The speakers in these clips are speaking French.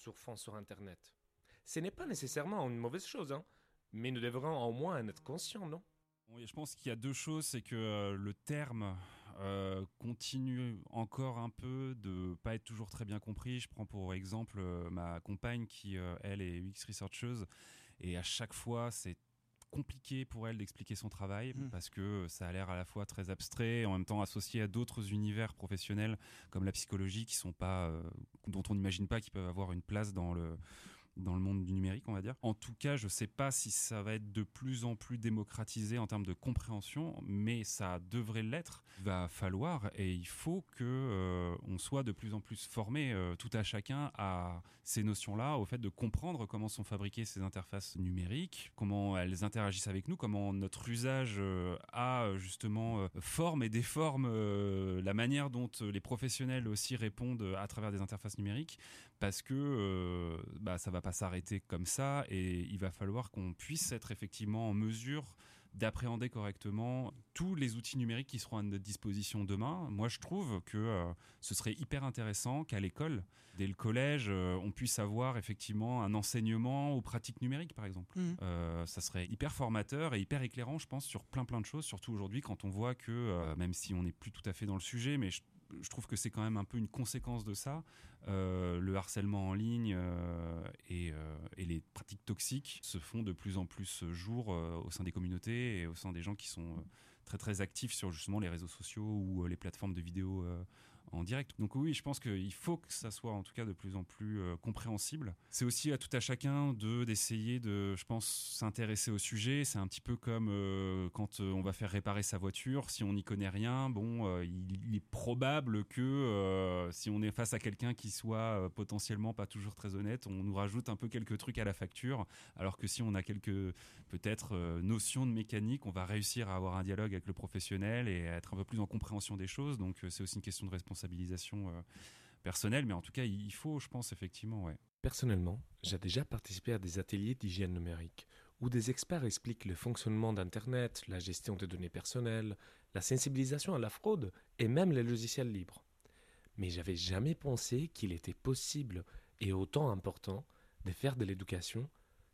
surfant sur Internet. Ce n'est pas nécessairement une mauvaise chose, hein, mais nous devrons au moins en être conscients, non? Oui, je pense qu'il y a deux choses, c'est que euh, le terme euh, continue encore un peu de pas être toujours très bien compris. Je prends pour exemple euh, ma compagne qui, elle, est UX researcheuse et à chaque fois, c'est compliqué pour elle d'expliquer son travail Mm. parce que ça a l'air à la fois très abstrait et en même temps associé à d'autres univers professionnels comme la psychologie qui sont pas euh, dont on n'imagine pas qu'ils peuvent avoir une place dans le dans le monde du numérique, on va dire. En tout cas, je sais pas si ça va être de plus en plus démocratisé en termes de compréhension, mais ça devrait l'être. Il va falloir et il faut que euh, on soit de plus en plus formé euh, tout à chacun à ces notions-là, au fait de comprendre comment sont fabriquées ces interfaces numériques, comment elles interagissent avec nous, comment notre usage euh, a justement forme et déforme la manière dont les professionnels aussi répondent à travers des interfaces numériques parce que euh, bah, ça va pas s'arrêter comme ça et il va falloir qu'on puisse être effectivement en mesure d'appréhender correctement tous les outils numériques qui seront à notre disposition demain. Moi, je trouve que euh, ce serait hyper intéressant qu'à l'école, dès le collège, euh, on puisse avoir effectivement un enseignement aux pratiques numériques, par exemple. Mhm. Euh, ça serait hyper formateur et hyper éclairant, je pense, sur plein plein de choses, surtout aujourd'hui quand on voit que, même si on n'est plus tout à fait dans le sujet, mais je, je trouve que c'est quand même un peu une conséquence de ça, euh, le harcèlement en ligne euh, et, euh, et les pratiques toxiques se font de plus en plus jour au sein des communautés et au sein des gens qui sont très très actifs sur justement les réseaux sociaux ou les plateformes de vidéos en direct. Donc oui, je pense qu'il faut que ça soit en tout cas de plus en plus euh, compréhensible. C'est aussi à tout à chacun de d'essayer de, je pense, s'intéresser au sujet. C'est un petit peu comme euh, quand euh, on va faire réparer sa voiture. Si on n'y connaît rien, bon, il, il est probable que si on est face à quelqu'un qui soit potentiellement pas toujours très honnête, on nous rajoute un peu quelques trucs à la facture. Alors que si on a quelques peut-être notions de mécanique, on va réussir à avoir un dialogue avec le professionnel et à être un peu plus en compréhension des choses. Donc c'est aussi une question de euh, personnelle, mais en tout cas il faut, je pense effectivement. Personnellement, j'ai déjà participé à des ateliers d'hygiène numérique où des experts expliquent le fonctionnement d'Internet, la gestion des données personnelles, la sensibilisation à la fraude et même les logiciels libres. Mais j'avais jamais pensé qu'il était possible et autant important de faire de l'éducation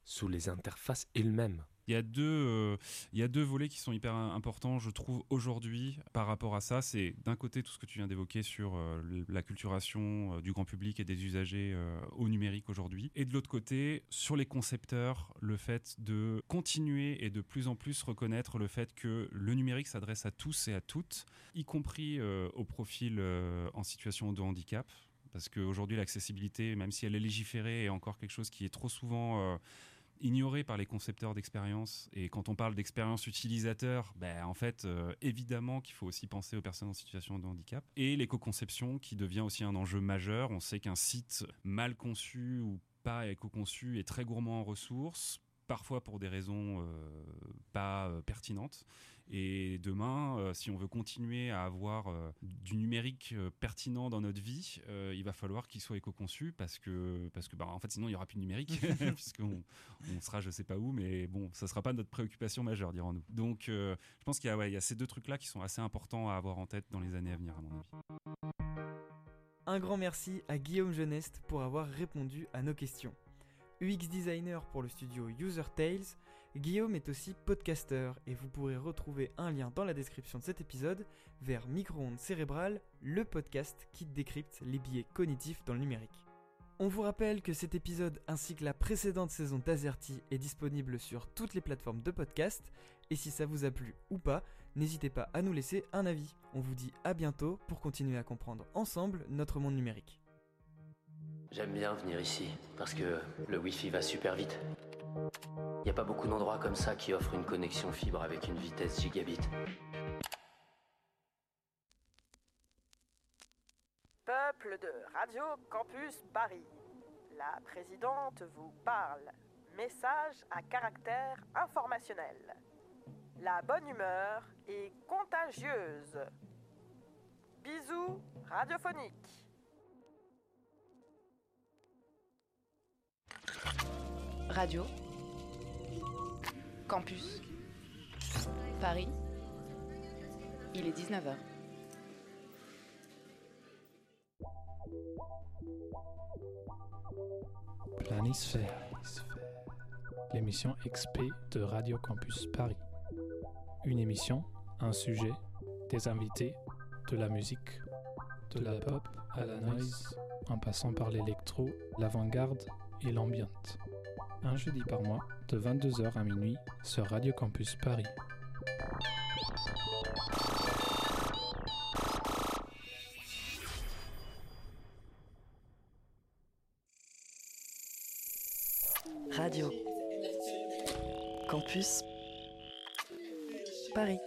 sous les interfaces elles-mêmes. Il y a deux, euh, il y a deux volets qui sont hyper importants, je trouve, aujourd'hui par rapport à ça. C'est d'un côté tout ce que tu viens d'évoquer sur euh, la culturation euh, du grand public et des usagers au numérique aujourd'hui. Et de l'autre côté, sur les concepteurs, le fait de continuer et de plus en plus reconnaître le fait que le numérique s'adresse à tous et à toutes, y compris euh, au profil euh, en situation de handicap. Parce qu'aujourd'hui, l'accessibilité, même si elle est légiférée, est encore quelque chose qui est trop souvent ignoré par les concepteurs d'expérience. Et quand on parle d'expérience utilisateur, ben, en fait, euh, évidemment qu'il faut aussi penser aux personnes en situation de handicap. Et l'éco-conception qui devient aussi un enjeu majeur. On sait qu'un site mal conçu ou pas éco-conçu est très gourmand en ressources parfois pour des raisons euh, pas euh, pertinentes. Et demain, euh, si on veut continuer à avoir euh, du numérique euh, pertinent dans notre vie, euh, il va falloir qu'il soit éco-conçu parce que, parce que bah, en fait, sinon, il n'y aura plus de numérique, puisqu'on on sera je sais pas où, mais bon, ça sera pas notre préoccupation majeure, dirons-nous. Donc, euh, je pense qu'il y, a, ouais, il y a ces deux trucs-là qui sont assez importants à avoir en tête dans les années à venir, à mon avis. Un grand merci à Guillaume Geneste pour avoir répondu à nos questions. UX designer pour le studio User Tales, Guillaume est aussi podcaster et vous pourrez retrouver un lien dans la description de cet épisode vers Micro-ondes cérébrales, le podcast qui décrypte les biais cognitifs dans le numérique. On vous rappelle que cet épisode ainsi que la précédente saison d'Azerty est disponible sur toutes les plateformes de podcast et si ça vous a plu ou pas, n'hésitez pas à nous laisser un avis. On vous dit à bientôt pour continuer à comprendre ensemble notre monde numérique. J'aime bien venir ici, parce que le Wi-Fi va super vite. Y a pas beaucoup d'endroits comme ça qui offrent une connexion fibre avec une vitesse gigabit. Peuple de Radio Campus Paris, la présidente vous parle. Message à caractère informationnel. La bonne humeur est contagieuse. Bisous radiophoniques. Radio. Campus. Paris. Il est 19h. Planisphère. L'émission XP de Radio Campus Paris. Une émission, un sujet, des invités, de la musique, de la pop à la noise, en passant par l'électro, l'avant-garde et l'ambiante. Un jeudi par mois, de 22h à minuit, sur Radio Campus Paris. Radio Campus Paris.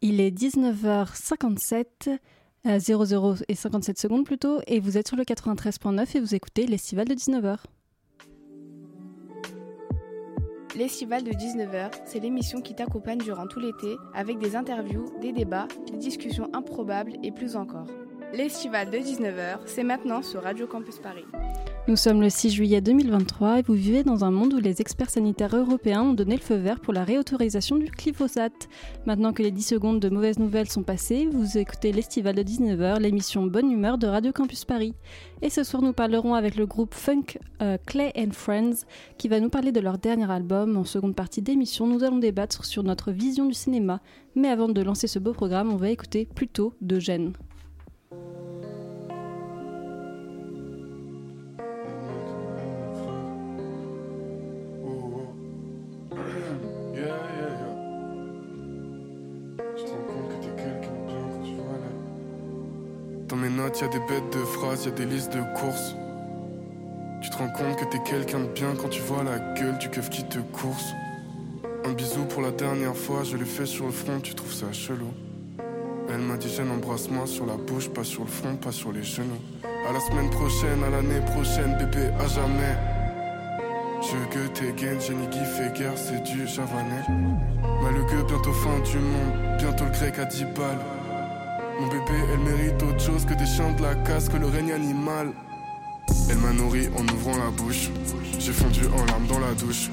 Il est 19h57, à 00 et 57 secondes plutôt, et vous êtes sur le 93.9 et vous écoutez l'estival de 19h. L'Estival de 19h, c'est l'émission qui t'accompagne durant tout l'été avec des interviews, des débats, des discussions improbables et plus encore. L'Estival de 19h, c'est maintenant sur Radio Campus Paris. Nous sommes le 6 juillet 2023 et vous vivez dans un monde où les experts sanitaires européens ont donné le feu vert pour la réautorisation du glyphosate. Maintenant que les 10 secondes de mauvaises nouvelles sont passées, vous écoutez l'Estival de 19h, l'émission Bonne Humeur de Radio Campus Paris. Et ce soir, nous parlerons avec le groupe Funk euh, Clay and Friends qui va nous parler de leur dernier album. En seconde partie d'émission, nous allons débattre sur notre vision du cinéma. Mais avant de lancer ce beau programme, on va écouter plutôt de Gênes. Notes, y a des bêtes de phrases, y a des listes de courses. Tu te rends compte que t'es quelqu'un de bien quand tu vois la gueule du keuf qui te course. Un bisou pour la dernière fois, je l'ai fait sur le front, tu trouves ça chelou. Elle m'a dit jeune embrasse-moi sur la bouche, pas sur le front, pas sur les genoux. À la semaine prochaine, à l'année prochaine, bébé, à jamais. Je que t'es gain, Jenny Guy guerre, c'est du javanais. Malheureux, bientôt fin du monde, bientôt le grec à 10 balles. Mon bébé, elle mérite autre chose que des chiens de la casse, que le règne animal. Elle m'a nourri en ouvrant la bouche. J'ai fondu en larmes dans la douche.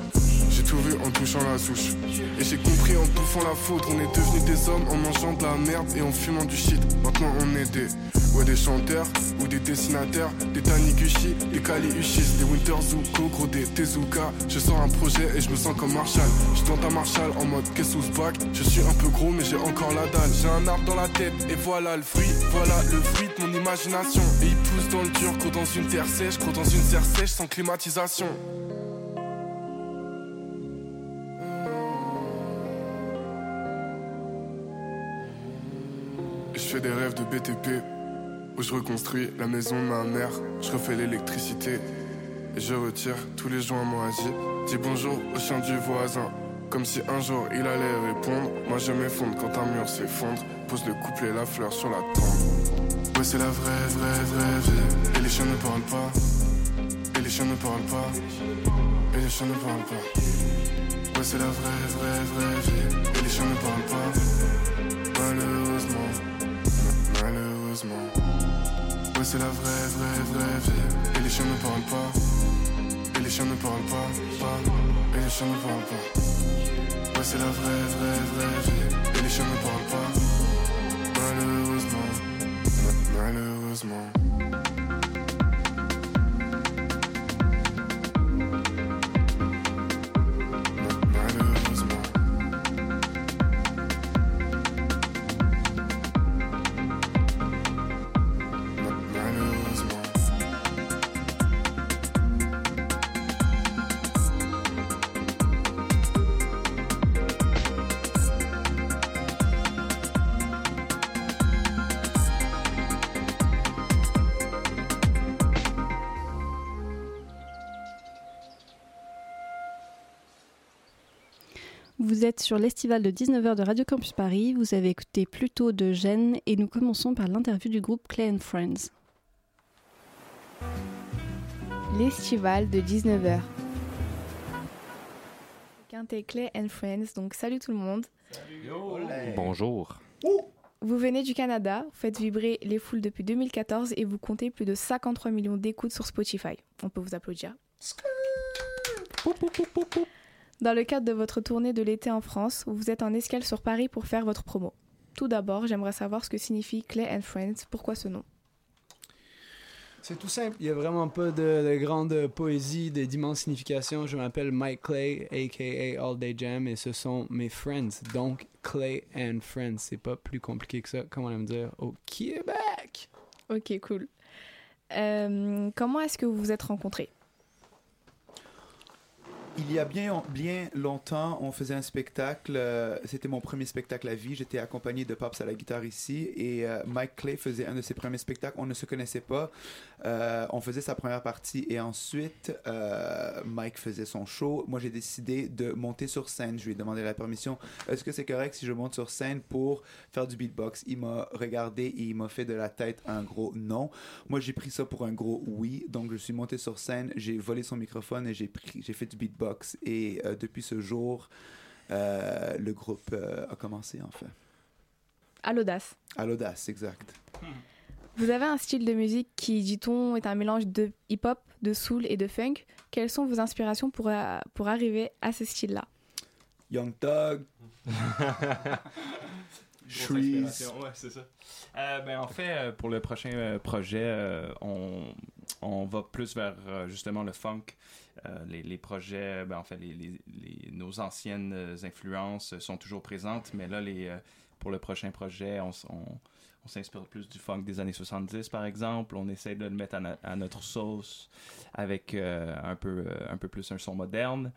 J'ai tout vu en touchant la souche. Et j'ai compris en bouffant la foudre. On est devenus des hommes en mangeant de la merde et en fumant du shit. Maintenant on est des. Ouais, des chanteurs ou des dessinateurs, des Taniguchi, des Kali-Uchis, des Winter Zuko, gros des Tezuka. Je sors un projet et je me sens comme Marshall. Je dans ta Marshall en mode qu'est-ce. Je suis un peu gros mais j'ai encore la dalle. J'ai un arbre dans la tête et voilà le fruit, voilà le fruit de mon imagination. Et il pousse dans le dur, court dans une terre sèche, court dans une serre sèche sans climatisation. Je fais des rêves de BTP où je reconstruis la maison de ma mère, je refais l'électricité et je retire tous les joints moisis. Dis bonjour au chien du voisin, comme si un jour il allait répondre. Moi je m'effondre quand un mur s'effondre, pose le couplet, la fleur sur la tombe. Ouais, c'est la vraie, vraie, vraie vie. Et les chiens ne parlent pas, et les chiens ne parlent pas, et les chiens ne parlent pas. Ouais, c'est la vraie, vraie, vraie vie. Et les chiens ne parlent pas, malheureusement. Ouais, c'est la vraie, vraie, vraie vie. Et les chiens ne parlent pas. Et les chiens ne parlent pas. Et les chiens ne parlent pas. Ouais, c'est la vraie, vraie, vraie vie. Et les chiens ne parlent pas. Malheureusement, ma- malheureusement. Sur l'estival de 19h de Radio Campus Paris, vous avez écouté plutôt de Gênes et nous commençons par l'interview du groupe Clay and Friends. L'Estival de 19h. Quintet Clay and Friends, donc salut tout le monde. Bonjour. Vous venez du Canada, vous faites vibrer les foules depuis 2014 et vous comptez plus de 53 millions d'écoutes sur Spotify. On peut vous applaudir. Dans le cadre de votre tournée de l'été en France, vous êtes en escale sur Paris pour faire votre promo. Tout d'abord, j'aimerais savoir ce que signifie Clay and Friends. Pourquoi ce nom? C'est tout simple. Il n'y a vraiment pas de, de grande poésie, de d'immenses significations. Je m'appelle Mike Clay, aka All Day Jam, et ce sont mes friends. Donc, Clay and Friends. C'est pas plus compliqué que ça, comme on aime dire au Québec. Ok, cool. Euh, comment est-ce que vous vous êtes rencontrés? Il y a bien, bien longtemps, on faisait un spectacle. euh, C'était mon premier spectacle à vie. J'étais accompagné de Pops à la guitare ici. Et euh, Mike Clay faisait un de ses premiers spectacles. On ne se connaissait pas. Euh, on faisait sa première partie. Et ensuite, Mike faisait son show. Moi, j'ai décidé de monter sur scène. Je lui ai demandé la permission. Est-ce que c'est correct si je monte sur scène pour faire du beatbox? Il m'a regardé et il m'a fait de la tête un gros non. Moi, j'ai pris ça pour un gros oui. Donc, je suis monté sur scène. J'ai volé son microphone et j'ai fait du beatbox. Et euh, depuis ce jour, euh, le groupe euh, a commencé en fait. À l'audace. À l'audace, exact. Vous avez un style de musique qui, dit-on, est un mélange de hip-hop, de soul et de funk. Quelles sont vos inspirations pour, pour arriver à ce style-là? Young Thug. Shreeze. Ouais, c'est ça. Euh, ben, en fait, pour le prochain projet, on, on va plus vers justement le funk. Euh, les, les projets, ben, en fait, les, les- les- nos anciennes influences sont toujours présentes, mais là, les, euh, pour le prochain projet, on, s- on, on s'inspire plus du funk des années 70, par exemple. On essaie de le mettre à, no- à notre sauce avec euh, un, peu, un peu plus un son moderne.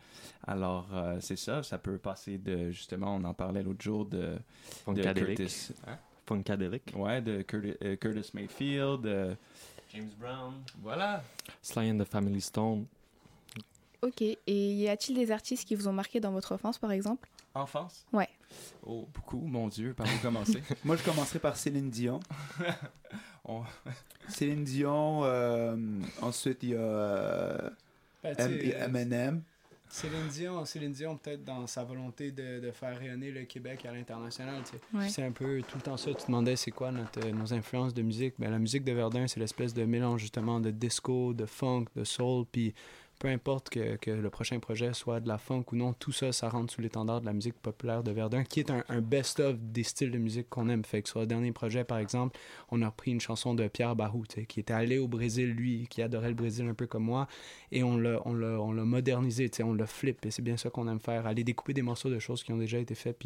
Alors, euh, c'est ça, ça peut passer de, justement, on en parlait l'autre jour de, de Funkadelic. Curtis. Hein? Funkadelic. Ouais, de Curtis, euh, Curtis Mayfield, de James Brown. Voilà. Sly and the Family Stone. Ok, et y a-t-il des artistes qui vous ont marqué dans votre enfance, par exemple? Enfance? Ouais. Oh, beaucoup, mon Dieu, par où commencer? Moi, je commencerai par Céline Dion. On- Céline Dion. euh, ensuite, il y a euh, Ben, Eminem. Céline Dion, Céline Dion peut-être dans sa volonté de, de faire rayonner le Québec à l'international. tu sais. Ouais. C'est un peu tout le temps ça. Tu te demandais c'est quoi notre, euh, nos influences de musique. Ben, la musique de Verdun, c'est l'espèce de mélange justement de disco, de funk, de soul. Puis peu importe que, le prochain projet soit de la funk ou non, tout ça, ça rentre sous l'étendard de la musique populaire de Verdun, qui est un, best-of des styles de musique qu'on aime. Fait que sur le dernier projet, par exemple, on a repris une chanson de Pierre Barou, qui était allé au Brésil, lui, qui adorait le Brésil un peu comme moi, et on l'a, modernisé, on l'a flip, et c'est bien ça qu'on aime faire, aller découper des morceaux de choses qui ont déjà été faites,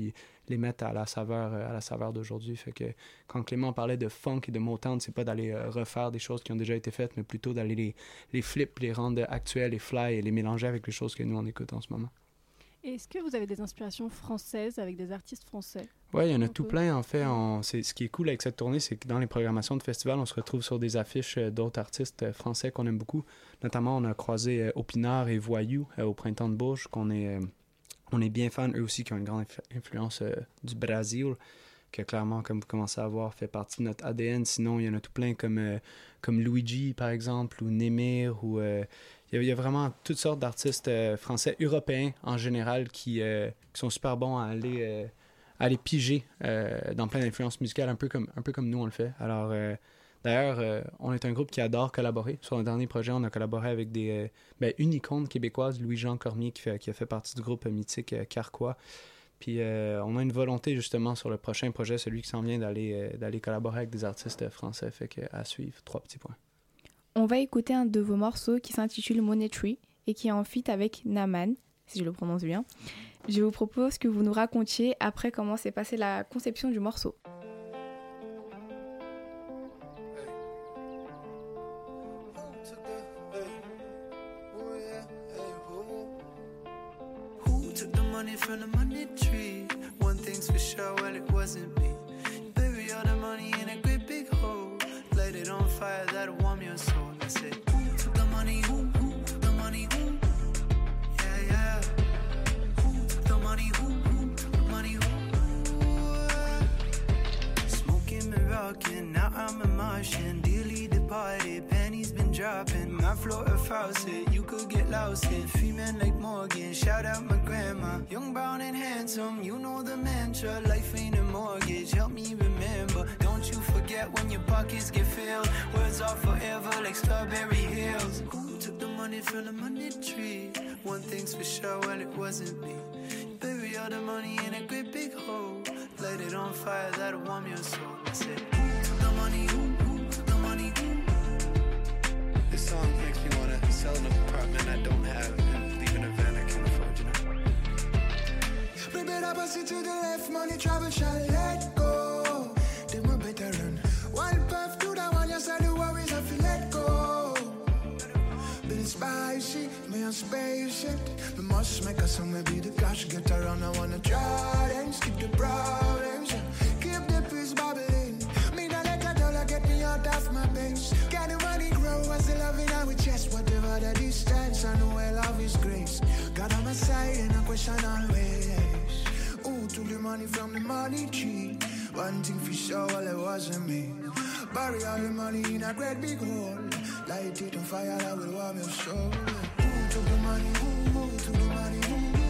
les mettre à la saveur, euh, à la saveur d'aujourd'hui. Fait que quand Clément parlait de funk et de Motown, c'est pas d'aller euh, refaire des choses qui ont déjà été faites, mais plutôt d'aller les, les flip, les rendre actuelles, les fly, et les mélanger avec les choses que nous on écoute en ce moment. Est-ce que vous avez des inspirations françaises avec des artistes français? Ouais, il y en a tout plein en fait. On- c'est, ce qui est cool avec cette tournée, c'est que dans les programmations de festival, on se retrouve sur des affiches euh, d'autres artistes français qu'on aime beaucoup. Notamment, on a croisé Opinard et Voyou euh, au Printemps de Bourges, qu'on est, euh, on est bien fans, eux aussi, qui ont une grande influ- influence euh, du Brésil, que clairement, comme vous commencez à voir, fait partie de notre ADN. Sinon, il y en a tout plein comme, euh, comme Luigi, par exemple, ou Nemir, ou... euh, il y, a, vraiment toutes sortes d'artistes français, européens en général, qui, sont super bons à aller, à piger dans plein d'influences musicales, un peu, comme, un peu comme nous on le fait. Alors, d'ailleurs, euh, on est un groupe qui adore collaborer. Sur le dernier projet, on a collaboré avec des, euh, ben, une icône québécoise, Louis-Jean Cormier, qui, a fait partie du groupe mythique euh, Carquois. Puis euh, on a une volonté justement sur le prochain projet, celui qui s'en vient, d'aller d'aller collaborer avec des artistes français. Fait que à suivre, trois petits points. On va écouter un de vos morceaux qui s'intitule Monetary et qui est en feat avec Naman, si je le prononce bien. Je vous propose que vous nous racontiez après comment s'est passée la conception du morceau. Money from the money tree? One thing's for sure, well, it wasn't me. Bury all the money in a great big hole. Light it on fire, that'll warm your soul. I said, took the money? Who, who the money? Who? Yeah, yeah. Took the money? Who took the money? Who? Smoking and rocking, now I'm a Martian. Flow a faucet, you could get lost in. Free Female like Morgan, shout out my grandma. Young, brown, and handsome, you know the mantra. Life ain't a mortgage, help me remember. Don't you forget when your pockets get filled. Words are forever like strawberry hills. Who took the money? money from the money tree. One thing's for sure, well, it wasn't me. Bury all the money in a great big hole. Light it on fire, that'll warm your soul. I said, song makes me wanna sell an apartment I don't have and leave in a van I can't afford, you know. Baby, pass it to the left, money travel shall let go. They my better run. One puff to the one, yes, I the worries I feel let go. Been spicy, me a spaceship. We must make a song, maybe the cash get around. I wanna try and skip the problems. Keep the peace bubbling. Me not let a dollar get me out of my base. Can the grow the loving I with chest? Whatever the distance, I know where love is grace. God on my side and I question always. Ooh, to the money from the money tree. One thing for sure, well, it wasn't me. Bury all the money in a great big hole. Light it on fire, I will warm your soul. Ooh, to the money, ooh, ooh, to the money. Ooh,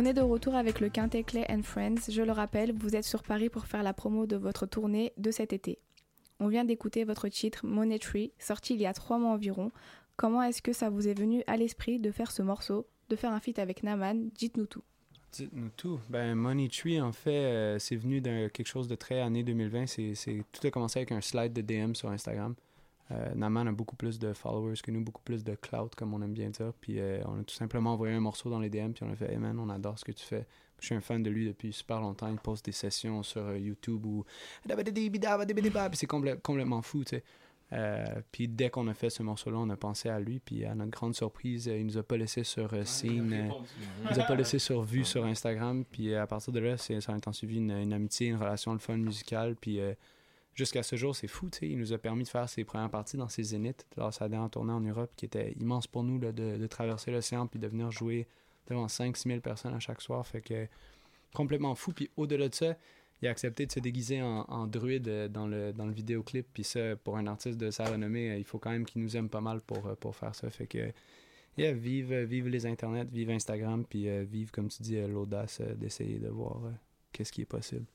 On est de retour avec le quintet Clay and Friends. Je le rappelle, vous êtes sur Paris pour faire la promo de votre tournée de cet été. On vient d'écouter votre titre Money Tree, sorti il y a trois mois environ. Comment est-ce que ça vous est venu à l'esprit de faire ce morceau, de faire un feat avec Naman? Dites-nous tout. Dites-nous tout. Ben, Money Tree, en fait, euh, c'est venu de quelque chose de très année 2020. C'est, c'est- tout a commencé avec un slide de DM sur Instagram. Euh, Naman a beaucoup plus de followers que nous, beaucoup plus de clout, comme on aime bien dire. Puis euh, on a tout simplement envoyé un morceau dans les DM, puis on a fait Hey man, on adore ce que tu fais. Je suis un fan de lui depuis super longtemps. Il poste des sessions sur euh, YouTube où. Puis c'est complè- complètement fou, tu sais. Euh, puis dès qu'on a fait ce morceau-là, on a pensé à lui. Puis à notre grande surprise, euh, il nous a pas laissé sur euh, scene. euh, il nous a pas laissé sur vue sur Instagram. Puis à partir de là, ça a été suivi une, une amitié, une relation de fun musicale. Puis jusqu'à ce jour, c'est fou. Il nous a permis de faire ses premières parties dans ses zéniths lors de sa dernière tournée en Europe, qui était immense pour nous là, de, traverser l'océan puis de venir jouer devant 5-6 000 personnes à chaque soir. Fait que complètement fou. Puis au-delà de ça, il a accepté de se déguiser en, druide dans le, dans le vidéoclip. Puis ça, pour un artiste de sa renommée, il faut quand même qu'il nous aime pas mal pour, pour faire ça. Fait que, yeah, vive, vive les internets, vive Instagram, puis euh, vive, comme tu dis, euh, l'audace euh, d'essayer de voir qu'est-ce qui est possible.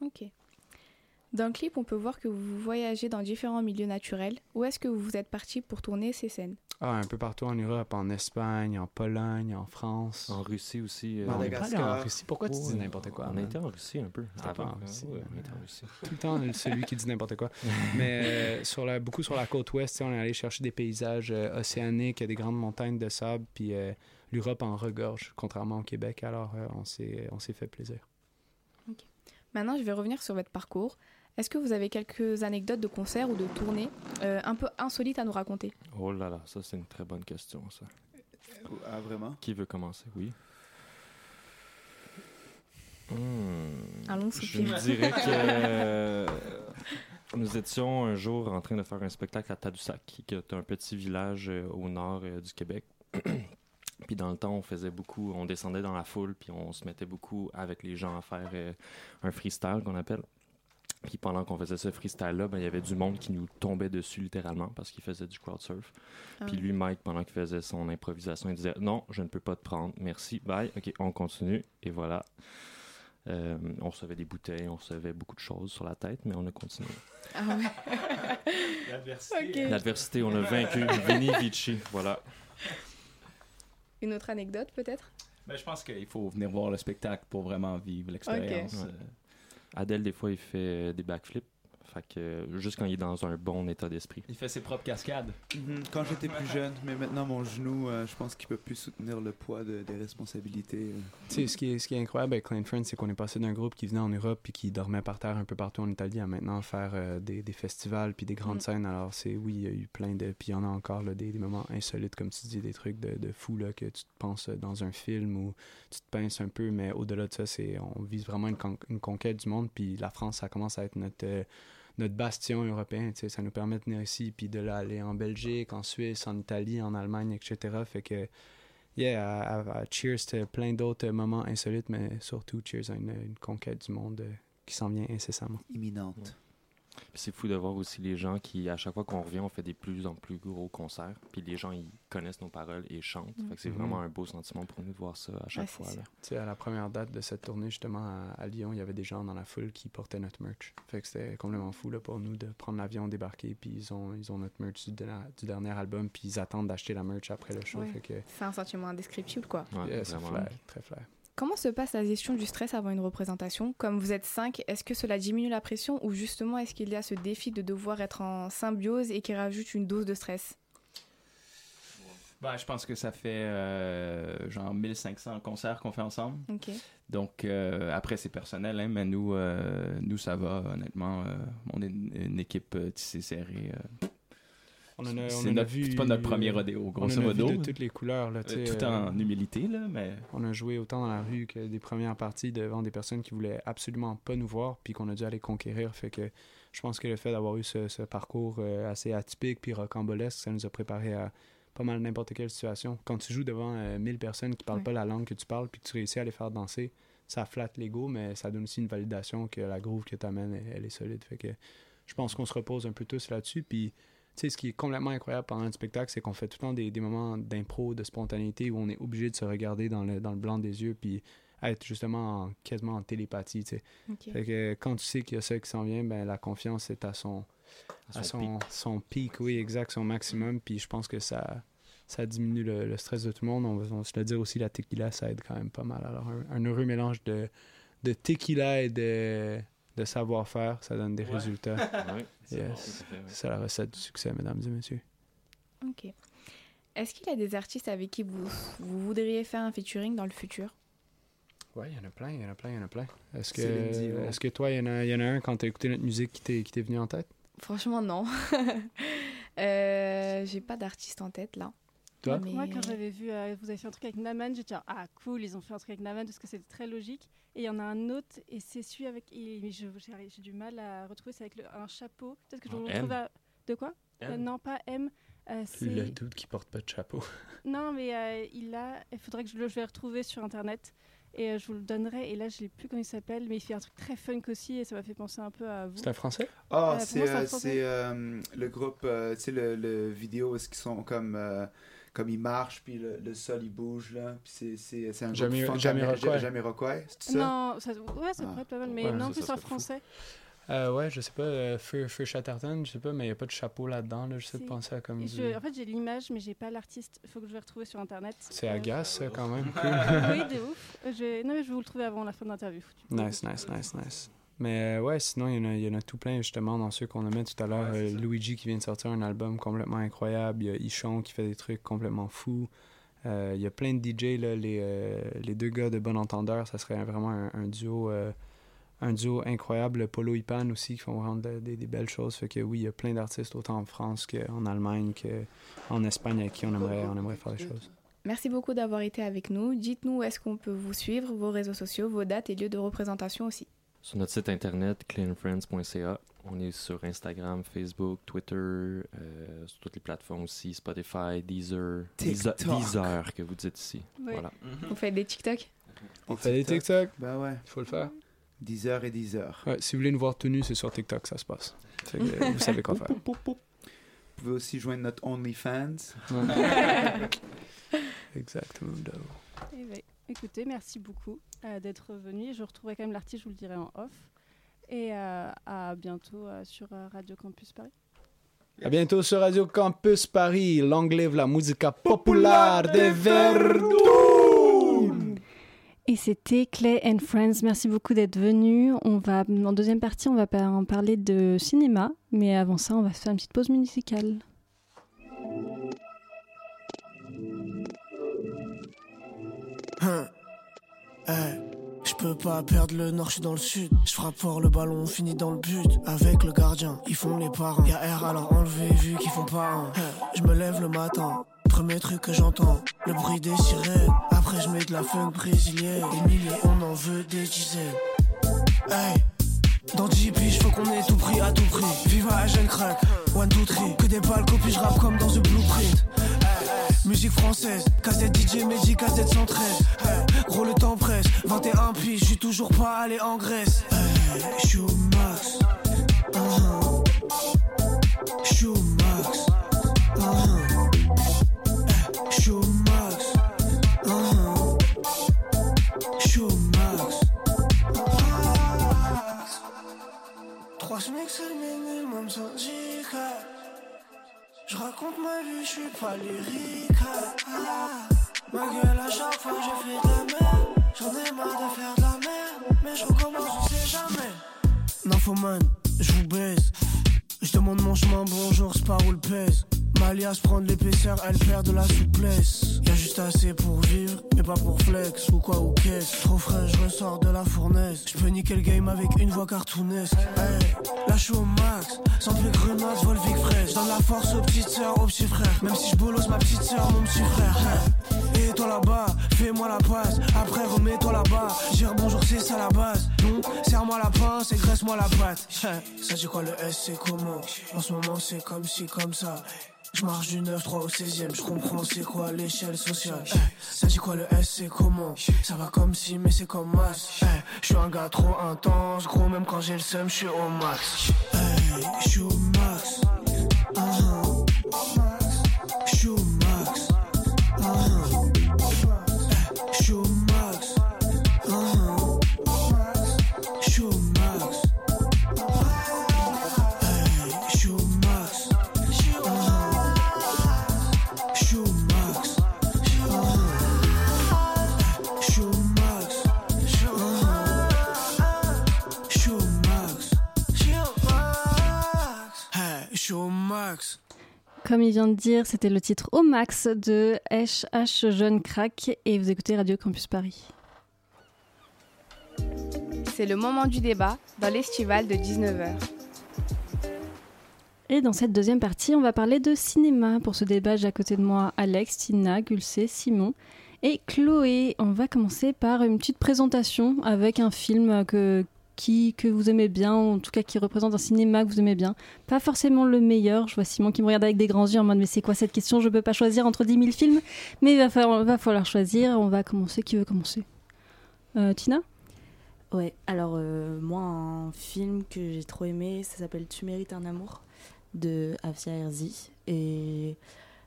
Ok. Dans le clip, on peut voir que vous voyagez dans différents milieux naturels. Où est-ce que vous êtes parti pour tourner ces scènes? Ah, un peu partout en Europe, en Espagne, en Pologne, en France. En Russie aussi. euh, on est pas allé en. Russie. Pourquoi tu dis Ouais, n'importe quoi? On été en Russie un peu. Pas en Russie. Ouais, on était en Russie. Tout le temps, celui qui dit n'importe quoi. Mais euh, sur la, beaucoup sur la côte ouest, on est allé chercher des paysages euh, océaniques, il y a des grandes montagnes de sable, puis euh, l'Europe en regorge, contrairement au Québec. Alors, euh, on s'est on s'est fait plaisir. Maintenant, je vais revenir sur votre parcours. Est-ce que vous avez quelques anecdotes de concerts ou de tournées euh, un peu insolites à nous raconter? Oh là là, ça c'est une très bonne question, ça. Ah, vraiment? Qui veut commencer? Oui. Hmm, Un long Je soupir. dirais que euh, nous étions un jour en train de faire un spectacle à Tadoussac, qui est un petit village euh, au nord du Québec. Puis dans le temps, on faisait beaucoup, on descendait dans la foule, puis on se mettait beaucoup avec les gens à faire euh, un freestyle qu'on appelle. Puis pendant qu'on faisait ce freestyle-là, ben, il y avait du monde qui nous tombait dessus littéralement parce qu'il faisait du crowd surf. Ah Puis lui, Mike, pendant qu'il faisait son improvisation, il disait Non, je ne peux pas te prendre, merci, bye. Ok, on continue. Et voilà. Euh, on recevait des bouteilles, on recevait beaucoup de choses sur la tête, mais on a continué. Ah ouais. L'adversité. L'adversité, on a vaincu. Veni Vici, voilà. Une autre anecdote peut-être? Ben, je pense qu'il faut venir voir le spectacle pour vraiment vivre l'expérience. Ouais. Adèle, des fois, il fait des backflips. Fait que juste quand il est dans un bon état d'esprit. Il fait ses propres cascades. Mhm, Quand j'étais plus jeune, mais maintenant mon genou, euh, je pense qu'il peut plus soutenir le poids de- des responsabilités. euh. Tu sais, ce qui est, ce qui est incroyable avec Clan Friends, c'est qu'on est passé d'un groupe qui venait en Europe puis qui dormait par terre un peu partout en Italie à maintenant faire euh, des, des festivals puis des grandes Mm. scènes. Alors, c'est oui, il y a eu plein de. Puis il y en a encore là, des, des moments insolites, comme tu dis, des trucs de, de fou là, que tu te penses dans un film ou tu te pinces un peu, mais au-delà de ça, c'est on vise vraiment une, con- une conquête du monde. Puis la France, ça commence à être notre. Notre bastion européen. tu sais, Ça nous permet de venir ici, puis de l'aller en Belgique, en Suisse, en Italie, en Allemagne, etc. Fait que, yeah, à- cheers à plein d'autres moments insolites, mais surtout cheers à une, une conquête du monde euh, qui s'en vient incessamment. Imminente. C'est fou de voir aussi les gens qui, à chaque fois qu'on revient, on fait des plus en plus gros concerts. Puis les gens, ils connaissent nos paroles et chantent. Mm. Fait que c'est Mhm. vraiment un beau sentiment pour nous de voir ça à chaque fois. là. Tu sais, à la première date de cette tournée, justement, à, à Lyon, il y avait des gens dans la foule qui portaient notre merch. Fait que c'était complètement fou là, pour nous de prendre l'avion, débarquer, puis ils ont, ils ont notre merch du, dernier- du dernier album, puis ils attendent d'acheter la merch après le show. Ouais. Fait que, C'est un sentiment indescriptible, quoi. yeah, c'est flair, très flair. Comment se passe la gestion du stress avant une représentation Comme vous êtes cinq, est-ce que cela diminue la pression ou justement est-ce qu'il y a ce défi de devoir être en symbiose et qui rajoute une dose de stress Ben, je pense que ça fait euh, genre 1500 concerts qu'on fait ensemble. Donc, euh, après, c'est personnel, hein, mais nous, euh, nous, ça va, honnêtement. on est une, équipe tissée serrée. Euh. On en a- on c'est en a notre- vu- c'est pas notre premier euh, rodéo, on grosso en a vu modo. de toutes les couleurs, là, Euh, tout euh, en humilité, là, mais... On a joué autant dans la rue que des premières parties devant des personnes qui voulaient absolument pas nous voir, puis qu'on a dû aller conquérir. Fait que je pense que le fait d'avoir eu ce, ce parcours euh, assez atypique puis rocambolesque, ça nous a préparé à pas mal n'importe quelle situation. Quand tu joues devant euh, 1000 personnes qui parlent Ouais. pas la langue que tu parles, puis que tu réussis à les faire danser, ça flatte l'ego, mais ça donne aussi une validation que la groove que tu amènes, elle, elle est solide. Fait que je pense qu'on se repose un peu tous là-dessus, puis sais, ce qui est complètement incroyable pendant un spectacle, c'est qu'on fait tout le temps des, des moments d'impro, de spontanéité, où on est obligé de se regarder dans le, dans le blanc des yeux, puis être justement en- quasiment en télépathie, tu sais. Fait que quand tu sais qu'il y a ça qui s'en vient, ben la confiance est à son, À à son son, son pic, oui, exact, son maximum, puis je pense que ça, ça diminue le, le stress de tout le monde. On va, on va se le dire aussi, la tequila, ça aide quand même pas mal. Alors, un, un heureux mélange de, de tequila et de, de savoir-faire, ça donne des Ouais. résultats. Ouais, c'est bon, Yes. ouais. Ça la recette du succès, mesdames et messieurs. Ok. Est-ce qu'il y a des artistes avec qui vous, vous voudriez faire un featuring dans le futur? Ouais, il y en a plein, il y en a plein, il y en a plein. Est-ce que, Dion. est-ce que toi, il y, en a, il y en a un quand tu as écouté notre musique qui t'est, qui t'est venu en tête? Franchement, non. Euh, J'ai pas d'artiste en tête là. Toi Mais- Moi, quand j'avais vu, euh, vous avez fait un truc avec Naman, j'ai dit ah cool, ils ont fait un truc avec Naman parce que c'était très logique. Et il y en a un autre, et c'est celui avec. et- mais je- j'ai j'ai du mal à retrouver, c'est avec le- un chapeau. Peut-être que je le retrouve à. De quoi? Euh, Non, pas M. euh, c'est- Le doute qui porte pas de chapeau. Non, mais euh, il a. Il faudrait que je le je vais retrouver sur internet. Et euh, je vous le donnerai. Et là, je ne sais plus comment il s'appelle, mais il fait un truc très funk aussi. Et ça m'a fait penser un peu à vous. C'est un français? Ah, pour c'est moi, un euh, Français. c'est, euh, le groupe, euh, tu sais, le, le vidéo où ils sont comme, euh, comme ils marchent, puis le, le sol il bouge, là. Puis c'est- c'est c'est un Jami- groupe Jamiroquai. amé- Jamiroquai, c'est ça? Non, ça, ouais, ça pourrait être pas mal. Mais Ouais, non, ça, plus ça en français. Euh, ouais, je sais pas, euh, Feu, Feu Chatterton, je sais pas, mais il n'y a pas de chapeau là-dedans, là, j'essaie de Si. penser à comme du... je- en fait, j'ai l'image, mais j'ai pas l'artiste. Il faut que je le retrouve sur internet. C'est agace, ça, quand même. oui, de ouf. Euh, Je... Non, mais je vais vous le trouver avant la fin de l'interview. nice, nice, nice, nice. Mais euh, ouais, sinon, il y, en a- il y en a tout plein, justement, dans ceux qu'on a mis tout à l'heure. Euh, Luigi qui vient de sortir un album complètement incroyable. Il y a Ichon qui fait des trucs complètement fous. Euh, il y a plein de DJ, là, les, euh, les deux gars de Bon Entendeur, ça serait vraiment un, un duo... euh, un duo incroyable, Polo Ipan aussi, qui font vraiment de- des- des belles choses. Fait que oui, il y a plein d'artistes, autant en France qu'en Allemagne, qu'en Espagne, avec qui on aimerait, on aimerait faire des choses. Merci beaucoup d'avoir été avec nous. Dites-nous où est-ce qu'on peut vous suivre, vos réseaux sociaux, vos dates et lieux de représentation aussi. Sur notre site internet, cleanfriends.ca. On est sur Instagram, Facebook, Twitter, euh, sur toutes les plateformes aussi, Spotify, Deezer, Deezer, TikTok. Deezer que vous dites ici. Oui. Voilà. Vous faites des TikTok? On fait des TikTok? Ben ouais. Il faut le faire. 10 heures et 10 heures. Ouais, si vous voulez nous voir tout nus, c'est sur TikTok, ça se passe. Fait que, vous savez quoi faire. Vous pouvez aussi joindre notre OnlyFans. Exactement. Eh ben, écoutez, merci beaucoup d'être venu. Je retrouverai quand même l'artiste, je vous le dirai en off. Et euh, à bientôt euh, sur euh, Radio Campus Paris. À bientôt sur Radio Campus Paris. Long live la musica populaire de Verdun. Et c'était Clay and Friends. Merci beaucoup d'être venus. On va, en deuxième partie, on va en parler de cinéma. Mais avant ça, on va se faire une petite pause musicale. Hein. Hey, je peux pas perdre le nord, je suis dans le sud. Je frappe fort le ballon, on finit dans le but. Avec le gardien, ils font les parents. Y'a R alors enlevé vu qu'ils font pas un. Hey, je me lève le matin. Premier truc que j'entends, le bruit des sirènes. Après je mets de la funk brésilienne. Des milliers, on en veut des dizaines. Hey, Dans 10 piges, faut qu'on ait tout pris à tout prix. Viva à jeune crack, one, two, three. Que des balles, copies, je rappe comme dans The Blueprint. Musique française, cassette DJ Mehdi, cassette 113. Eh, Gros le temps presse, 21 piges, je suis toujours pas allé en Grèce. Eh, Je suis au max. Uh-huh. Max. Uh-huh. Max. Uh-huh. Au max. Trois c'est le minimum. Je raconte ma vie, je suis pas lyrique. Ah, Ma gueule à chaque fois, je fais de la merde. J'en ai marre de faire de la merde. Mais je recommence, on sait jamais. Nymphoman, je vous baise. Je demande mon chemin, bonjour, c'est pas où le pèse. Malias prend de l'épaisseur, elle perd de la souplesse. Y'a juste assez pour vivre, mais pas pour flex ou quoi ou qu'est-ce. Trop frais, je ressors de la fournaise. Je peux niquer le game avec une voix cartoonesque. Hey, suis au max, sans plus grenades, Volvic fraîche. Donne la force aux petites sœurs, aux petits frères. Même si je bolosse ma petite sœur, mon petit frère. Et toi là-bas, fais-moi la passe. Après, remets-toi là-bas. Dire bonjour, c'est ça la base. Donc, serre-moi la pince et graisse-moi la patte. Ça dit quoi le S, c'est comment? En ce moment, c'est comme ci, comme ça. Je marche du 9-3 au 16ème, je comprends c'est quoi l'échelle sociale. Hey, ça dit quoi le S, c'est comment? Ça va comme si, mais c'est comme masse. Hey, je suis un gars trop intense, gros, même quand j'ai le seum, je suis au max. Hey, je suis au max. Uh-huh. Je max. Comme il vient de dire, c'était le titre Au Max de HH Jeune Crack et vous écoutez Radio Campus Paris. C'est le moment du débat dans l'estival de 19h. Et dans cette deuxième partie, on va parler de cinéma. Pour ce débat, j'ai à côté de moi Alex, Tina, Gulcé, Simon et Chloé. On va commencer par une petite présentation avec un film que, qui, que vous aimez bien, ou en tout cas qui représente un cinéma que vous aimez bien. Pas forcément le meilleur. Je vois Simon qui me regarde avec des grands yeux en mode mais c'est quoi cette question? Je peux pas choisir entre 10 000 films. Mais il va falloir, choisir. On va commencer. Qui veut commencer? Euh, Tina? Ouais, alors euh, moi, un film que j'ai trop aimé, ça s'appelle Tu mérites un amour de Afia Herzi. Et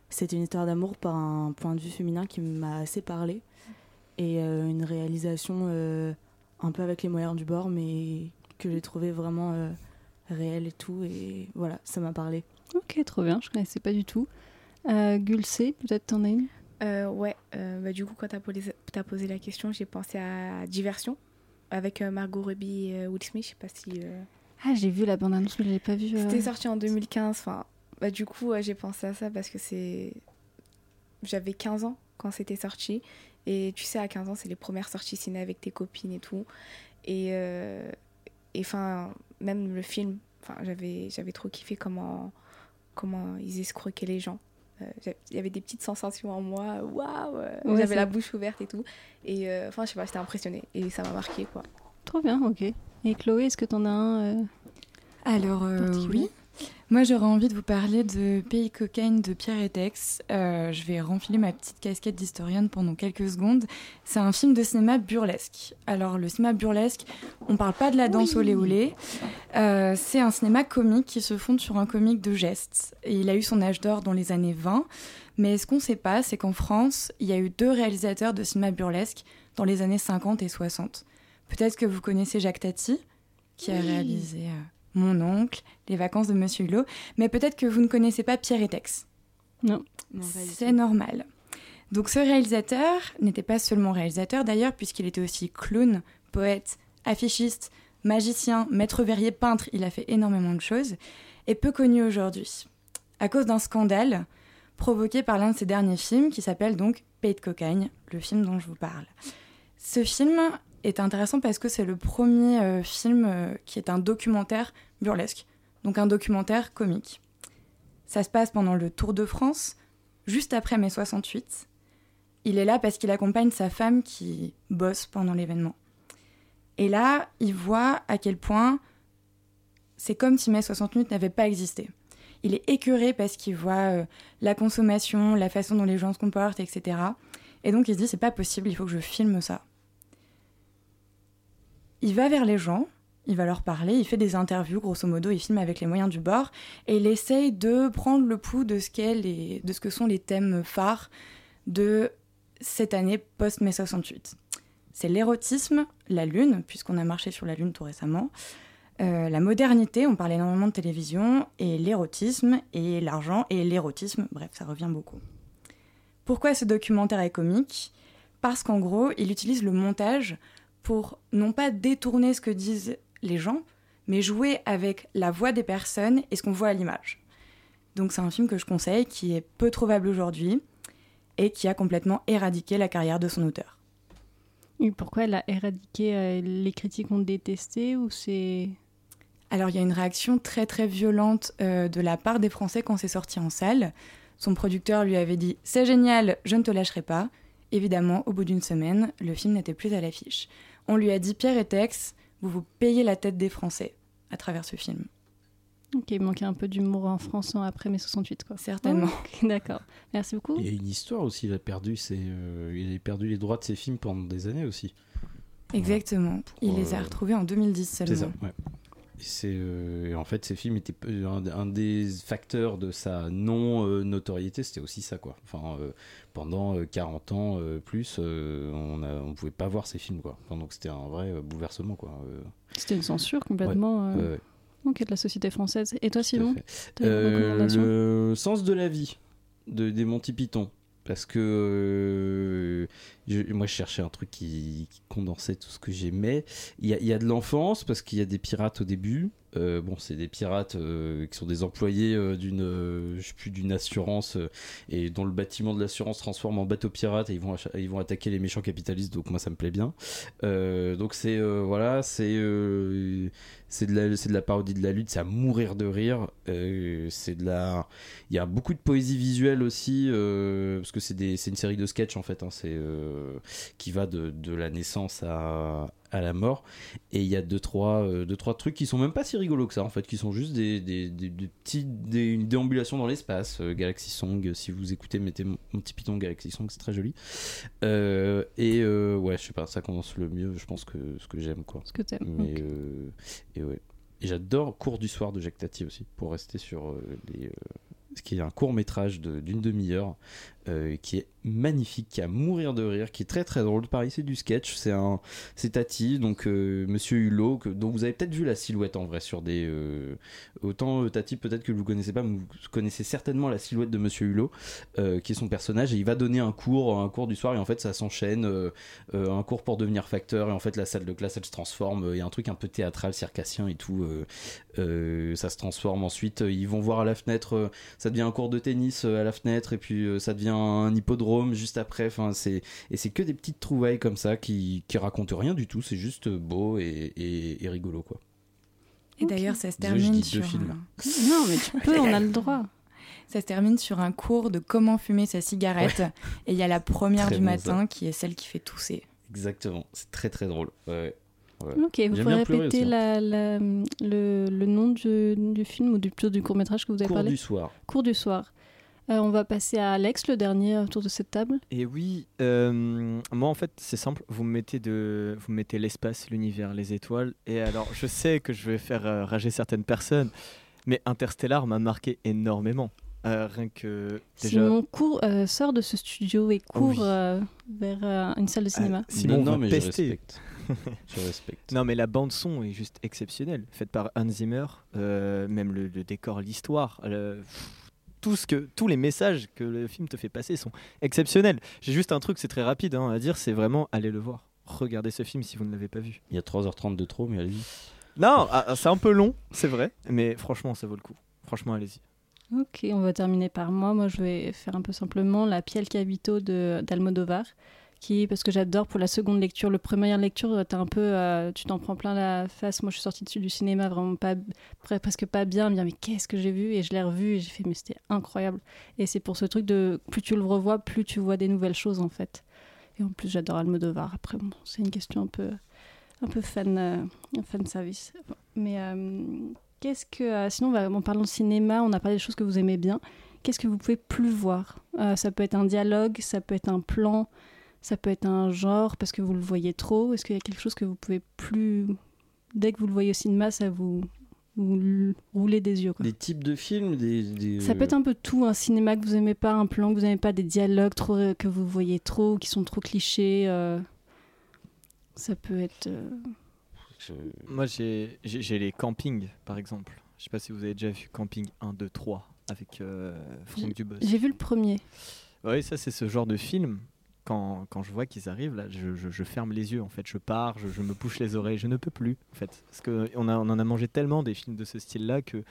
c'est une histoire d'amour par un point de vue féminin qui m'a assez parlé. Et euh, une réalisation un peu avec les moyens du bord, mais que j'ai trouvé vraiment euh, réelle et tout. Et voilà, ça m'a parlé. Ok, trop bien. Je connaissais pas du tout. Euh, Gulcé, peut-être t'en as une? Euh, ouais, euh, bah, du coup, quand tu as posé, t'as posé la question, j'ai pensé à Diversion avec euh, Margot Robbie et euh, Will Smith. Je sais pas si. euh, Ah, j'ai vu la bande-annonce, mais je l'ai pas vue. euh. C'était sorti en 2015. Enfin, bah, du coup, ouais, j'ai pensé à ça parce que c'est. J'avais 15 ans quand c'était sorti. Et tu sais, à 15 ans, c'est les premières sorties ciné avec tes copines et tout. Et. euh, Et enfin, même le film, enfin, j'avais j'avais trop kiffé comment, comment ils escroquaient les gens. Euh, Il y avait des petites sensations en moi. Waouh euh, Ouais, J'avais la bouche ouverte et tout. Et euh, enfin, je sais pas, j'étais impressionnée. Et ça m'a marqué, quoi. Trop bien, ok. Et Chloé, est-ce que t'en as un euh, Alors euh, oui, moi j'aurais envie de vous parler de Pays Cocaine de Pierre et Tex. Euh, je vais renfiler ma petite casquette d'historienne pendant quelques secondes. C'est un film de cinéma burlesque. Alors le cinéma burlesque, on parle pas de la danse olé olé. Euh, c'est un cinéma comique qui se fonde sur un comique de gestes. Et il a eu son âge d'or dans les années 20. Mais ce qu'on sait pas, c'est qu'en France, il y a eu deux réalisateurs de cinéma burlesque dans les années 50 et 60. Peut-être que vous connaissez Jacques Tati, qui a Oui. réalisé euh, Mon oncle, Les vacances de Monsieur Hulot, mais peut-être que vous ne connaissez pas Pierre et Tex. Non. C'est normal. Donc ce réalisateur n'était pas seulement réalisateur d'ailleurs, puisqu'il était aussi clown, poète, affichiste, magicien, maître verrier, peintre, il a fait énormément de choses, et peu connu aujourd'hui, à cause d'un scandale provoqué par l'un de ses derniers films, qui s'appelle donc Pays de cocagne, le film dont je vous parle. Ce film est intéressant parce que c'est le premier euh, film euh, qui est un documentaire burlesque, donc un documentaire comique. Ça se passe pendant le Tour de France, juste après mai 68. Il est là parce qu'il accompagne sa femme qui bosse pendant l'événement. Et là, il voit à quel point c'est comme si mai 68 n'avait pas existé. Il est écœuré parce qu'il voit euh, la consommation, la façon dont les gens se comportent, etc. Et donc il se dit c'est pas possible, il faut que je filme ça. Il va vers les gens, il va leur parler, il fait des interviews, grosso modo, il filme avec les moyens du bord, et il essaye de prendre le pouls de ce, qu'est de ce que sont les thèmes phares de cette année post-mai 68. C'est l'érotisme, la lune, puisqu'on a marché sur la lune tout récemment, euh, la modernité, on parle énormément de télévision, et l'érotisme, et l'argent, et l'érotisme, bref, ça revient beaucoup. Pourquoi ce documentaire est comique? Parce qu'en gros, il utilise le montage pour non pas détourner ce que disent les gens, mais jouer avec la voix des personnes et ce qu'on voit à l'image. Donc c'est un film que je conseille, qui est peu trouvable aujourd'hui et qui a complètement éradiqué la carrière de son auteur. Et pourquoi elle a éradiqué euh, Les critiques ont détesté ou c'est... Alors il y a une réaction très très violente euh, de la part des Français quand c'est sorti en salle. Son producteur lui avait dit C'est génial, je ne te lâcherai pas. Évidemment, au bout d'une semaine, le film n'était plus à l'affiche. On lui a dit Pierre et Tex, vous vous payez la tête des Français à travers ce film. Ok, il manquait un peu d'humour en France hein, après mai 68, quoi. Certainement. D'accord. Merci beaucoup. Il y a une histoire aussi, il a perdu, ses, euh, il a perdu les droits de ses films pendant des années aussi. Exactement. il Pour, les a euh, retrouvés en 2010 seulement. C'est ça, ouais. Et c'est, euh, et en fait, ces films étaient un, un des facteurs de sa non-notoriété, c'était aussi ça, quoi. Enfin, euh, pendant euh, 40 ans euh, plus, euh, on ne on pouvait pas voir ces films, quoi. Enfin, donc c'était un vrai euh, bouleversement, quoi. euh. C'était une censure complètement Ouais, euh, ouais, ouais. ok, de la société française. Et toi, Simon T'as une Euh, recommandation? le sens de la vie de, des Monty Python. Parce que euh, moi, je cherchais un truc qui, condensait tout ce que j'aimais. Il y a de l'enfance, parce qu'il y a des pirates au début. Euh, bon, c'est des pirates euh, qui sont des employés euh, d'une, plus, d'une assurance et dont le bâtiment de l'assurance transforme en bateau pirate et ils vont, ils vont attaquer les méchants capitalistes. Donc moi, ça me plaît bien. Donc c'est voilà, c'est c'est de la c'est de la parodie de la lutte, c'est à mourir de rire. C'est de la, il y a beaucoup de poésie visuelle aussi parce que c'est des c'est une série de sketchs en fait. hein, c'est qui va de, de la naissance à à la mort. Et il y a deux trois euh, deux trois trucs qui sont même pas si rigolos que ça en fait qui sont juste des, des, des, des petits des, une déambulation dans l'espace. Euh, Galaxy Song si vous écoutez mettez mon, mon petit piton Galaxy Song c'est très joli. Euh, et euh, ouais je sais pas ça condense le mieux je pense que ce que j'aime quoi. Ce que t'aimes, mais euh, et ouais. Et j'adore Cours du soir de Jacques Tati aussi pour rester sur euh, les euh, ce qui est un court métrage de- d'une demi-heure euh, qui est magnifique, qui a mourir de rire, qui est très très drôle. Pareil, c'est du sketch, c'est un, c'est Tati, donc euh, Monsieur Hulot, que, dont vous avez peut-être vu la silhouette en vrai sur des. euh, autant euh, Tati, peut-être que vous connaissez pas, mais vous connaissez certainement la silhouette de Monsieur Hulot, qui est son personnage, et il va donner un cours, un cours du soir, et en fait ça s'enchaîne, un cours pour devenir facteur, et en fait la salle de classe elle se transforme, il y a un truc un peu théâtral, circassien et tout, ça se transforme ensuite, ils vont voir à la fenêtre, ça devient un cours de tennis à la fenêtre, et puis ça devient un hippodrome juste après, enfin c'est et c'est que des petites trouvailles comme ça qui, qui racontent rien du tout, c'est juste beau et, et, et rigolo quoi. Et d'ailleurs, ça se termine sur. films. un- Non, mais tu peux, on a le droit. Ça se termine sur un cours de comment fumer sa cigarette. Ouais. Et il y a la première Très du bon, matin ça. qui est celle qui fait tousser. Exactement, c'est très très drôle. Ouais, ouais. Ok, vous pouvez répéter aussi, hein. la, la- le, le nom du, du film ou du, plutôt du court métrage que vous avez Cours parlé du soir. Cours du soir. Euh, on va passer à Alex, le dernier autour de cette table. Et oui, euh, moi en fait c'est simple, vous me mettez de, vous me mettez l'espace, l'univers, les étoiles. Et alors je sais que je vais faire euh, rager certaines personnes, mais Interstellar m'a marqué énormément. Euh, rien que déjà. Simon court, euh, sort de ce studio et court Oui. euh, vers euh, une salle de cinéma. Simon Non, non, mais je respecte. Je respecte. Non, mais la bande son est juste exceptionnelle, faite par Hans Zimmer, euh, même le, le décor, l'histoire, le- tout ce que, tous les messages que le film te fait passer sont exceptionnels. J'ai juste un truc, c'est très rapide hein, à dire, c'est vraiment allez le voir. Regardez ce film si vous ne l'avez pas vu. Il y a 3h30 de trop, mais allez-y. Non, ah, c'est un peu long, c'est vrai, mais franchement, ça vaut le coup. Franchement, allez-y. Ok, on va terminer par moi. Moi, je vais faire un peu simplement La Piel Cabito de d'Almodovar, parce que j'adore pour la seconde lecture. Le première lecture, t'as un peu, euh, tu t'en prends plein la face. Moi, je suis sortie dessus du cinéma vraiment pas, pre- presque pas bien, dire mais qu'est-ce que j'ai vu? Et je l'ai revu et j'ai fait mais c'était incroyable. Et c'est pour ce truc de plus tu le revois, plus tu vois des nouvelles choses en fait. Et en plus, j'adore Almodovar. Après, bon, c'est une question un peu, un peu fan, euh, fan service. Mais euh, qu'est-ce que. euh, sinon, on va- en parlant de cinéma, on a parlé des choses que vous aimez bien. Qu'est-ce que vous pouvez plus voir? Euh, Ça peut être un dialogue, ça peut être un plan, ça peut être un genre parce que vous le voyez trop. Est-ce qu'il y a quelque chose que vous pouvez plus. Dès que vous le voyez au cinéma, ça vous. vous roulez des yeux. Quoi. Des types de films, des. des, Ça peut être un peu tout, un cinéma que vous aimez pas, un plan que vous aimez pas, des dialogues trop, euh, que vous voyez trop, qui sont trop clichés. euh, Ça peut être. euh, Moi, j'ai les campings, par exemple. Je sais pas si vous avez déjà vu Camping 1, 2, 3 avec euh, Franck Dubos. J'ai vu le premier. Oui, ça, c'est ce genre de film. Quand, quand je vois qu'ils arrivent, là, je, je- je ferme les yeux, en fait. Je pars, je, je me bouche les oreilles, je ne peux plus, en fait. Parce qu'on on en a mangé tellement des films de ce style-là que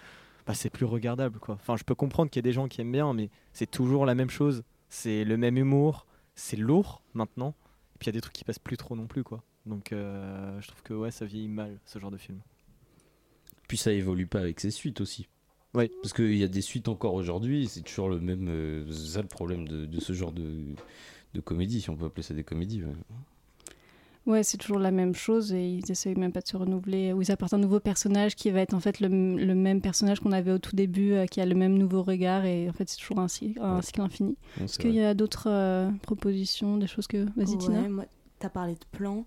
bah, c'est plus regardable, quoi. Enfin, je peux comprendre qu'il y a des gens qui aiment bien, mais c'est toujours la même chose. C'est le même humour, c'est lourd, maintenant. Et puis, il y a des trucs qui passent plus trop non plus, quoi. Donc, euh, je trouve que, ouais, ça vieillit mal, ce genre de film. Puis ça évolue pas avec ses suites aussi. Oui. Parce qu'il y a des suites encore aujourd'hui, c'est toujours le même. euh, c'est ça le problème de, de ce genre de, de comédie, si on peut appeler ça des comédies. ouais. Ouais, c'est toujours la même chose et ils essayent même pas de se renouveler. Ou ils apportent un nouveau personnage qui va être en fait le, le même personnage qu'on avait au tout début, euh, qui a le même nouveau regard et en fait c'est toujours un, cy- un Ouais. cycle infini. Est-ce qu'il y a d'autres euh, propositions, des choses que. Vas-y, Tina. Ouais, moi, t'as parlé de plan.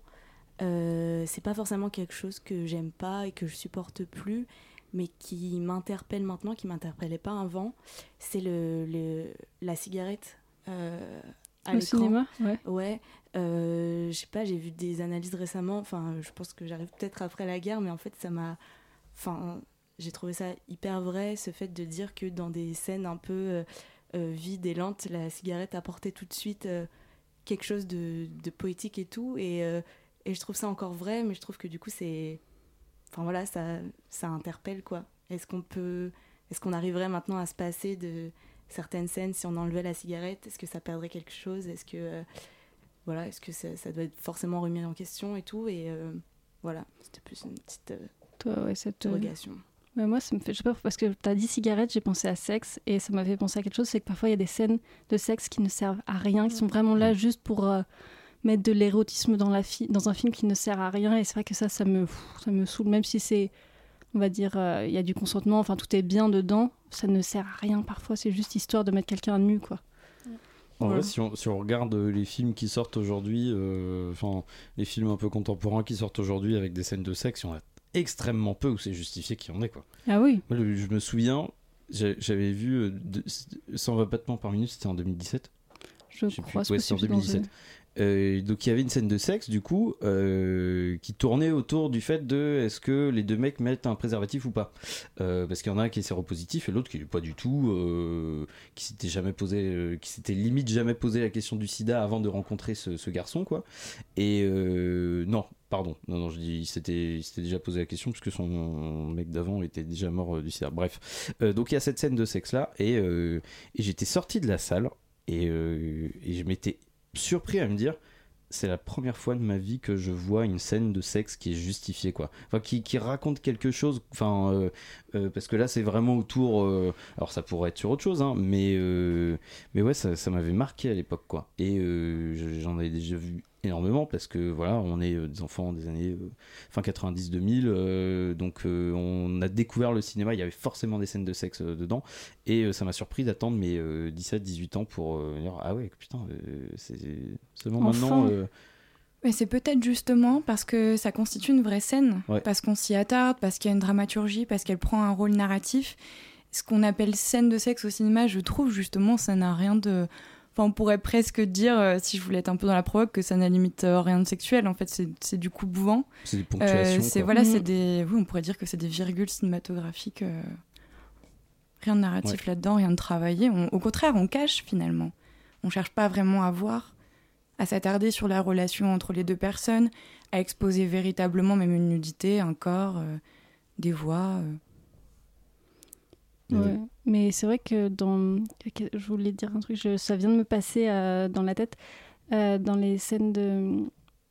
Euh, c'est pas forcément quelque chose que j'aime pas et que je supporte plus, mais qui m'interpelle maintenant, qui m'interpellait pas avant. C'est le, le- la cigarette euh, à Au cinéma, ouais. Ouais. Euh, je sais pas, j'ai vu des analyses récemment. Enfin, je pense que j'arrive peut-être après la guerre, mais en fait, ça m'a. Enfin, j'ai trouvé ça hyper vrai, ce fait de dire que dans des scènes un peu euh, euh, vides et lentes, la cigarette apportait tout de suite euh, quelque chose de, de poétique et tout. Et, et je trouve ça encore vrai, mais je trouve que du coup, c'est. Enfin voilà, ça, ça interpelle quoi. Est-ce qu'on peut. Est-ce qu'on arriverait maintenant à se passer de certaines scènes si on enlevait la cigarette Est-ce que ça perdrait quelque chose? Est-ce que. euh, voilà, est-ce que ça, ça doit être forcément remis en question et tout? Et euh, voilà, c'était plus une petite euh, Toi, ouais, cette. interrogation. Ouais, moi, ça me fait. Je sais pas, parce que t'as dit cigarette, j'ai pensé à sexe, et ça m'a fait penser à quelque chose c'est que parfois il y a des scènes de sexe qui ne servent à rien, qui sont vraiment là juste pour euh, mettre de l'érotisme dans, la fi- dans un film qui ne sert à rien, et c'est vrai que ça, ça me, ça me saoule, même si c'est. On va dire, euh, il y a du consentement, enfin tout est bien dedans, ça ne sert à rien parfois, c'est juste histoire de mettre quelqu'un nu, quoi. En Voilà. vrai, si on, si on regarde euh, les films qui sortent aujourd'hui, euh, enfin, les films un peu contemporains qui sortent aujourd'hui avec des scènes de sexe, il y en a extrêmement peu où c'est justifié qu'il y en ait, quoi. Ah oui. Moi, le- je me souviens, j'avais vu euh, de- 120 battements par minute, c'était en 2017. Je crois, c'est Ouais, c'était en possible, dans 2017. Euh, donc il y avait une scène de sexe du coup euh, qui tournait autour du fait de est-ce que les deux mecs mettent un préservatif ou pas? Euh, parce qu'il y en a un qui est séropositif et l'autre qui est pas du tout qui s'était jamais posé qui s'était limite jamais posé la question du sida avant de rencontrer ce, garçon quoi. Et non pardon. Non non je dis il s'était déjà posé la question puisque son mec d'avant était déjà mort du sida. Bref. Donc il y a cette scène de sexe là et, j'étais sorti de la salle et, et je m'étais surpris à me dire c'est la première fois de ma vie que je vois une scène de sexe qui est justifiée quoi. Enfin qui, qui raconte quelque chose enfin euh, euh, parce que là c'est vraiment autour euh, alors ça pourrait être sur autre chose hein, mais mais ouais ça, ça m'avait marqué à l'époque quoi. Et je- j'en avais déjà vu énormément parce que voilà on est euh, des enfants des années euh, fin 90 2000 euh, donc euh, on a découvert le cinéma il y avait forcément des scènes de sexe euh, dedans et ça m'a surpris d'attendre mes 17 18 ans pour dire ah ouais putain c'est seulement maintenant Mais c'est peut-être justement parce que ça constitue une vraie scène, Ouais. parce qu'on s'y attarde, parce qu'il y a une dramaturgie, parce qu'elle prend un rôle narratif. Ce qu'on appelle scène de sexe au cinéma, je trouve justement, ça n'a rien de. Enfin, on pourrait presque dire, euh, si je voulais être un peu dans la provoque, que ça n'a limite euh, rien de sexuel. En fait, c'est c'est du coup bouvant. C'est des ponctuations, c'est quoi. voilà, Mm. c'est des. Oui, on pourrait dire que c'est des virgules cinématographiques. euh, Rien de narratif Ouais. là-dedans, rien de travaillé. On- au contraire, on cache finalement. On cherche pas vraiment à voir, à s'attarder sur la relation entre les deux personnes, à exposer véritablement même une nudité, un corps, euh, des voix. Mais c'est vrai que dans. Je voulais dire un truc, ça vient de me passer euh, dans la tête. Euh, dans les scènes de,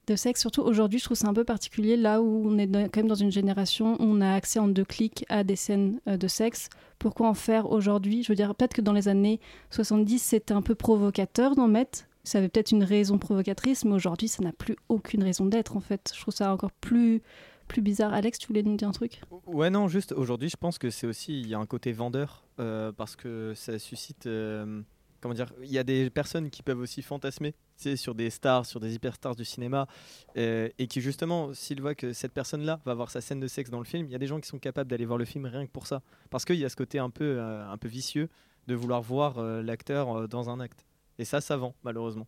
de sexe, surtout aujourd'hui, je trouve ça un peu particulier là où on est dans- quand même dans une génération où on a accès en deux clics à des scènes euh, de sexe. Pourquoi en faire aujourd'hui? Je veux dire, peut-être que dans les années 70, c'était un peu provocateur d'en mettre. Ça avait peut-être une raison provocatrice, mais aujourd'hui, ça n'a plus aucune raison d'être en fait. Je trouve ça encore plus plus bizarre. Alex, tu voulais nous dire un truc? Ouais, non, juste aujourd'hui, je pense que c'est aussi, il y a un côté vendeur, euh, parce que ça suscite, euh, comment dire, il y a des personnes qui peuvent aussi fantasmer, sur des stars, sur des hyperstars du cinéma, euh, et qui justement, s'ils voient que cette personne-là va avoir sa scène de sexe dans le film, il y a des gens qui sont capables d'aller voir le film rien que pour ça, parce qu'il y a ce côté un peu, un peu vicieux de vouloir voir l'acteur dans un acte, et ça, ça vend, malheureusement.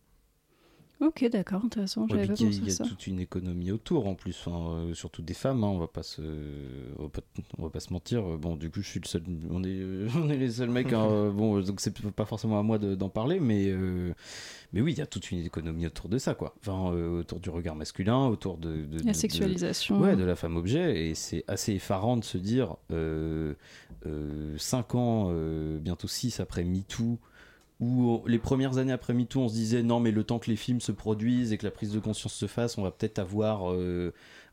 Ok, d'accord, intéressant. J'avais pas il y a- pensé il y à a ça. toute une économie autour en plus, enfin, euh, surtout des femmes, hein, on va pas se, on va pas, on va pas se mentir. Euh, Bon, du coup, je suis le seul, on est, euh, on est les seuls mecs. hein, bon, donc c'est pas forcément à moi de- d'en parler, mais, euh, mais oui, il y a toute une économie autour de ça, quoi. Enfin, euh, autour du regard masculin, autour de, de- La de- sexualisation. ouais, de la femme objet, et c'est assez effarant de se dire, 5 ans, bientôt 6 après MeToo où les premières années après MeToo, on se disait non, mais le temps que les films se produisent et que la prise de conscience se fasse, on va peut-être avoir. euh,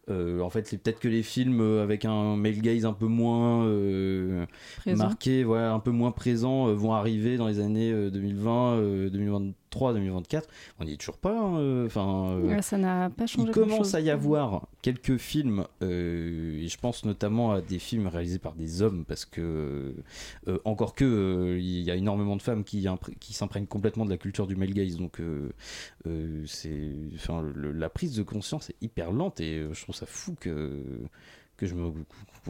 euh, en fait, c'est peut-être que les films euh, avec un male gaze un peu moins euh, marqué, ouais, un peu moins présent, euh, vont arriver dans les années euh, 2020, euh, 2023, 2024. On n'y est toujours pas. hein, Enfin, Ouais, ça n'a pas changé il commence à y avoir quelques films, et je pense notamment à des films réalisés par des hommes, parce que, encore que, il y a énormément de femmes qui, s'imprègnent complètement de la culture du male gaze, donc c'est, enfin, la prise de conscience est hyper lente, et je trouve ça fou que que je me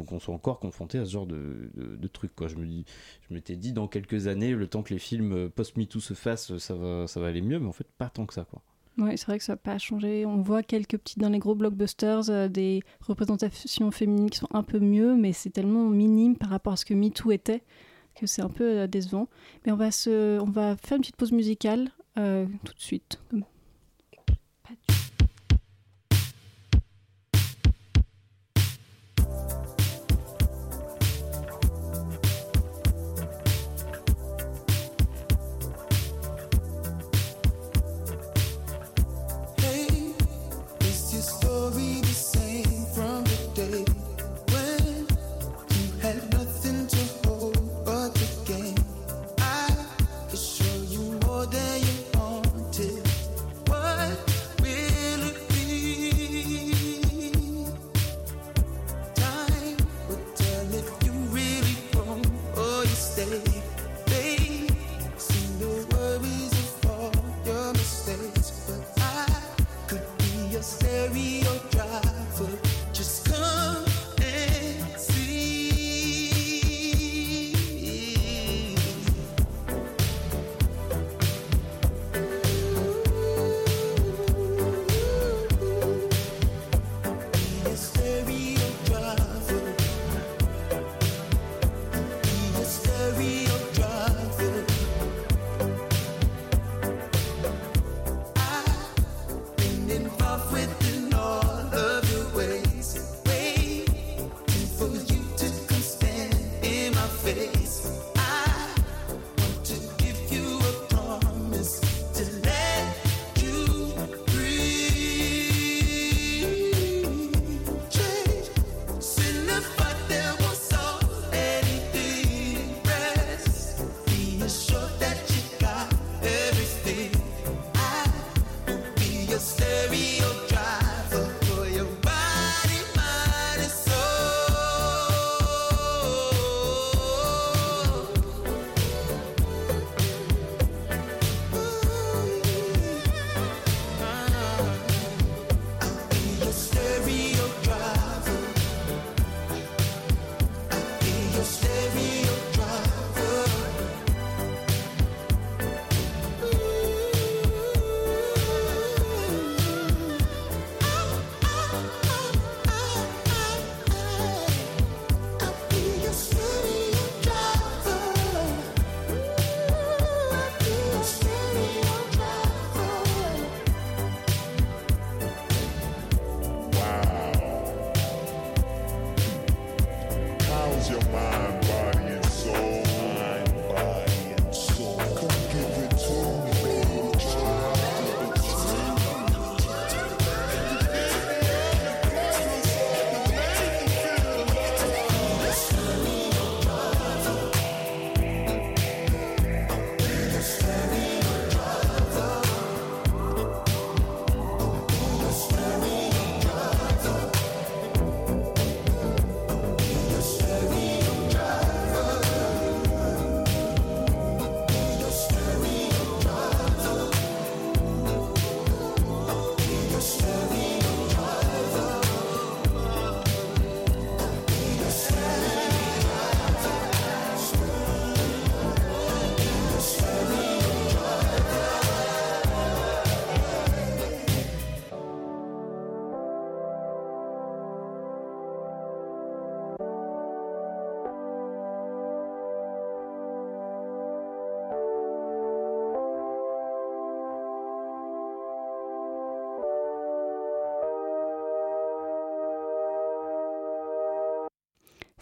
qu'on soit encore confronté à ce genre de, de, trucs quoi je me dis je m'étais dit dans quelques années le temps que les films post MeToo se fassent ça va ça va aller mieux mais en fait pas tant que ça quoi Oui, c'est vrai que ça n'a pas changé. On voit quelques petits dans les gros blockbusters euh, des représentations féminines qui sont un peu mieux, mais c'est tellement minime par rapport à ce que MeToo était que c'est un peu euh, décevant. Mais on va, se, on va faire une petite pause musicale euh, tout de suite. your mind.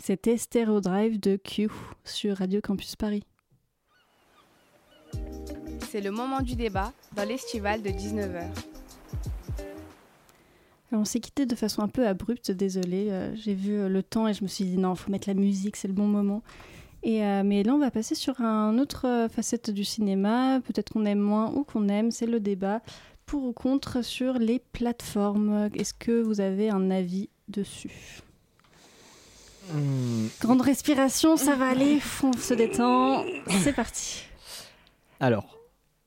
C'était Stereo Drive de Q sur Radio Campus Paris. C'est le moment du débat dans l'estival de 19h. On s'est quitté de façon un peu abrupte, désolé. Euh, J'ai vu euh, le temps et je me suis dit non, il faut mettre la musique, c'est le bon moment. Et, euh, mais là, on va passer sur un autre facette du cinéma. Peut-être qu'on aime moins ou qu'on aime, c'est le débat pour ou contre sur les plateformes. Est-ce que vous avez un avis dessus? Hmm. Grande respiration, ça va aller, on se détend. C'est parti. Alors,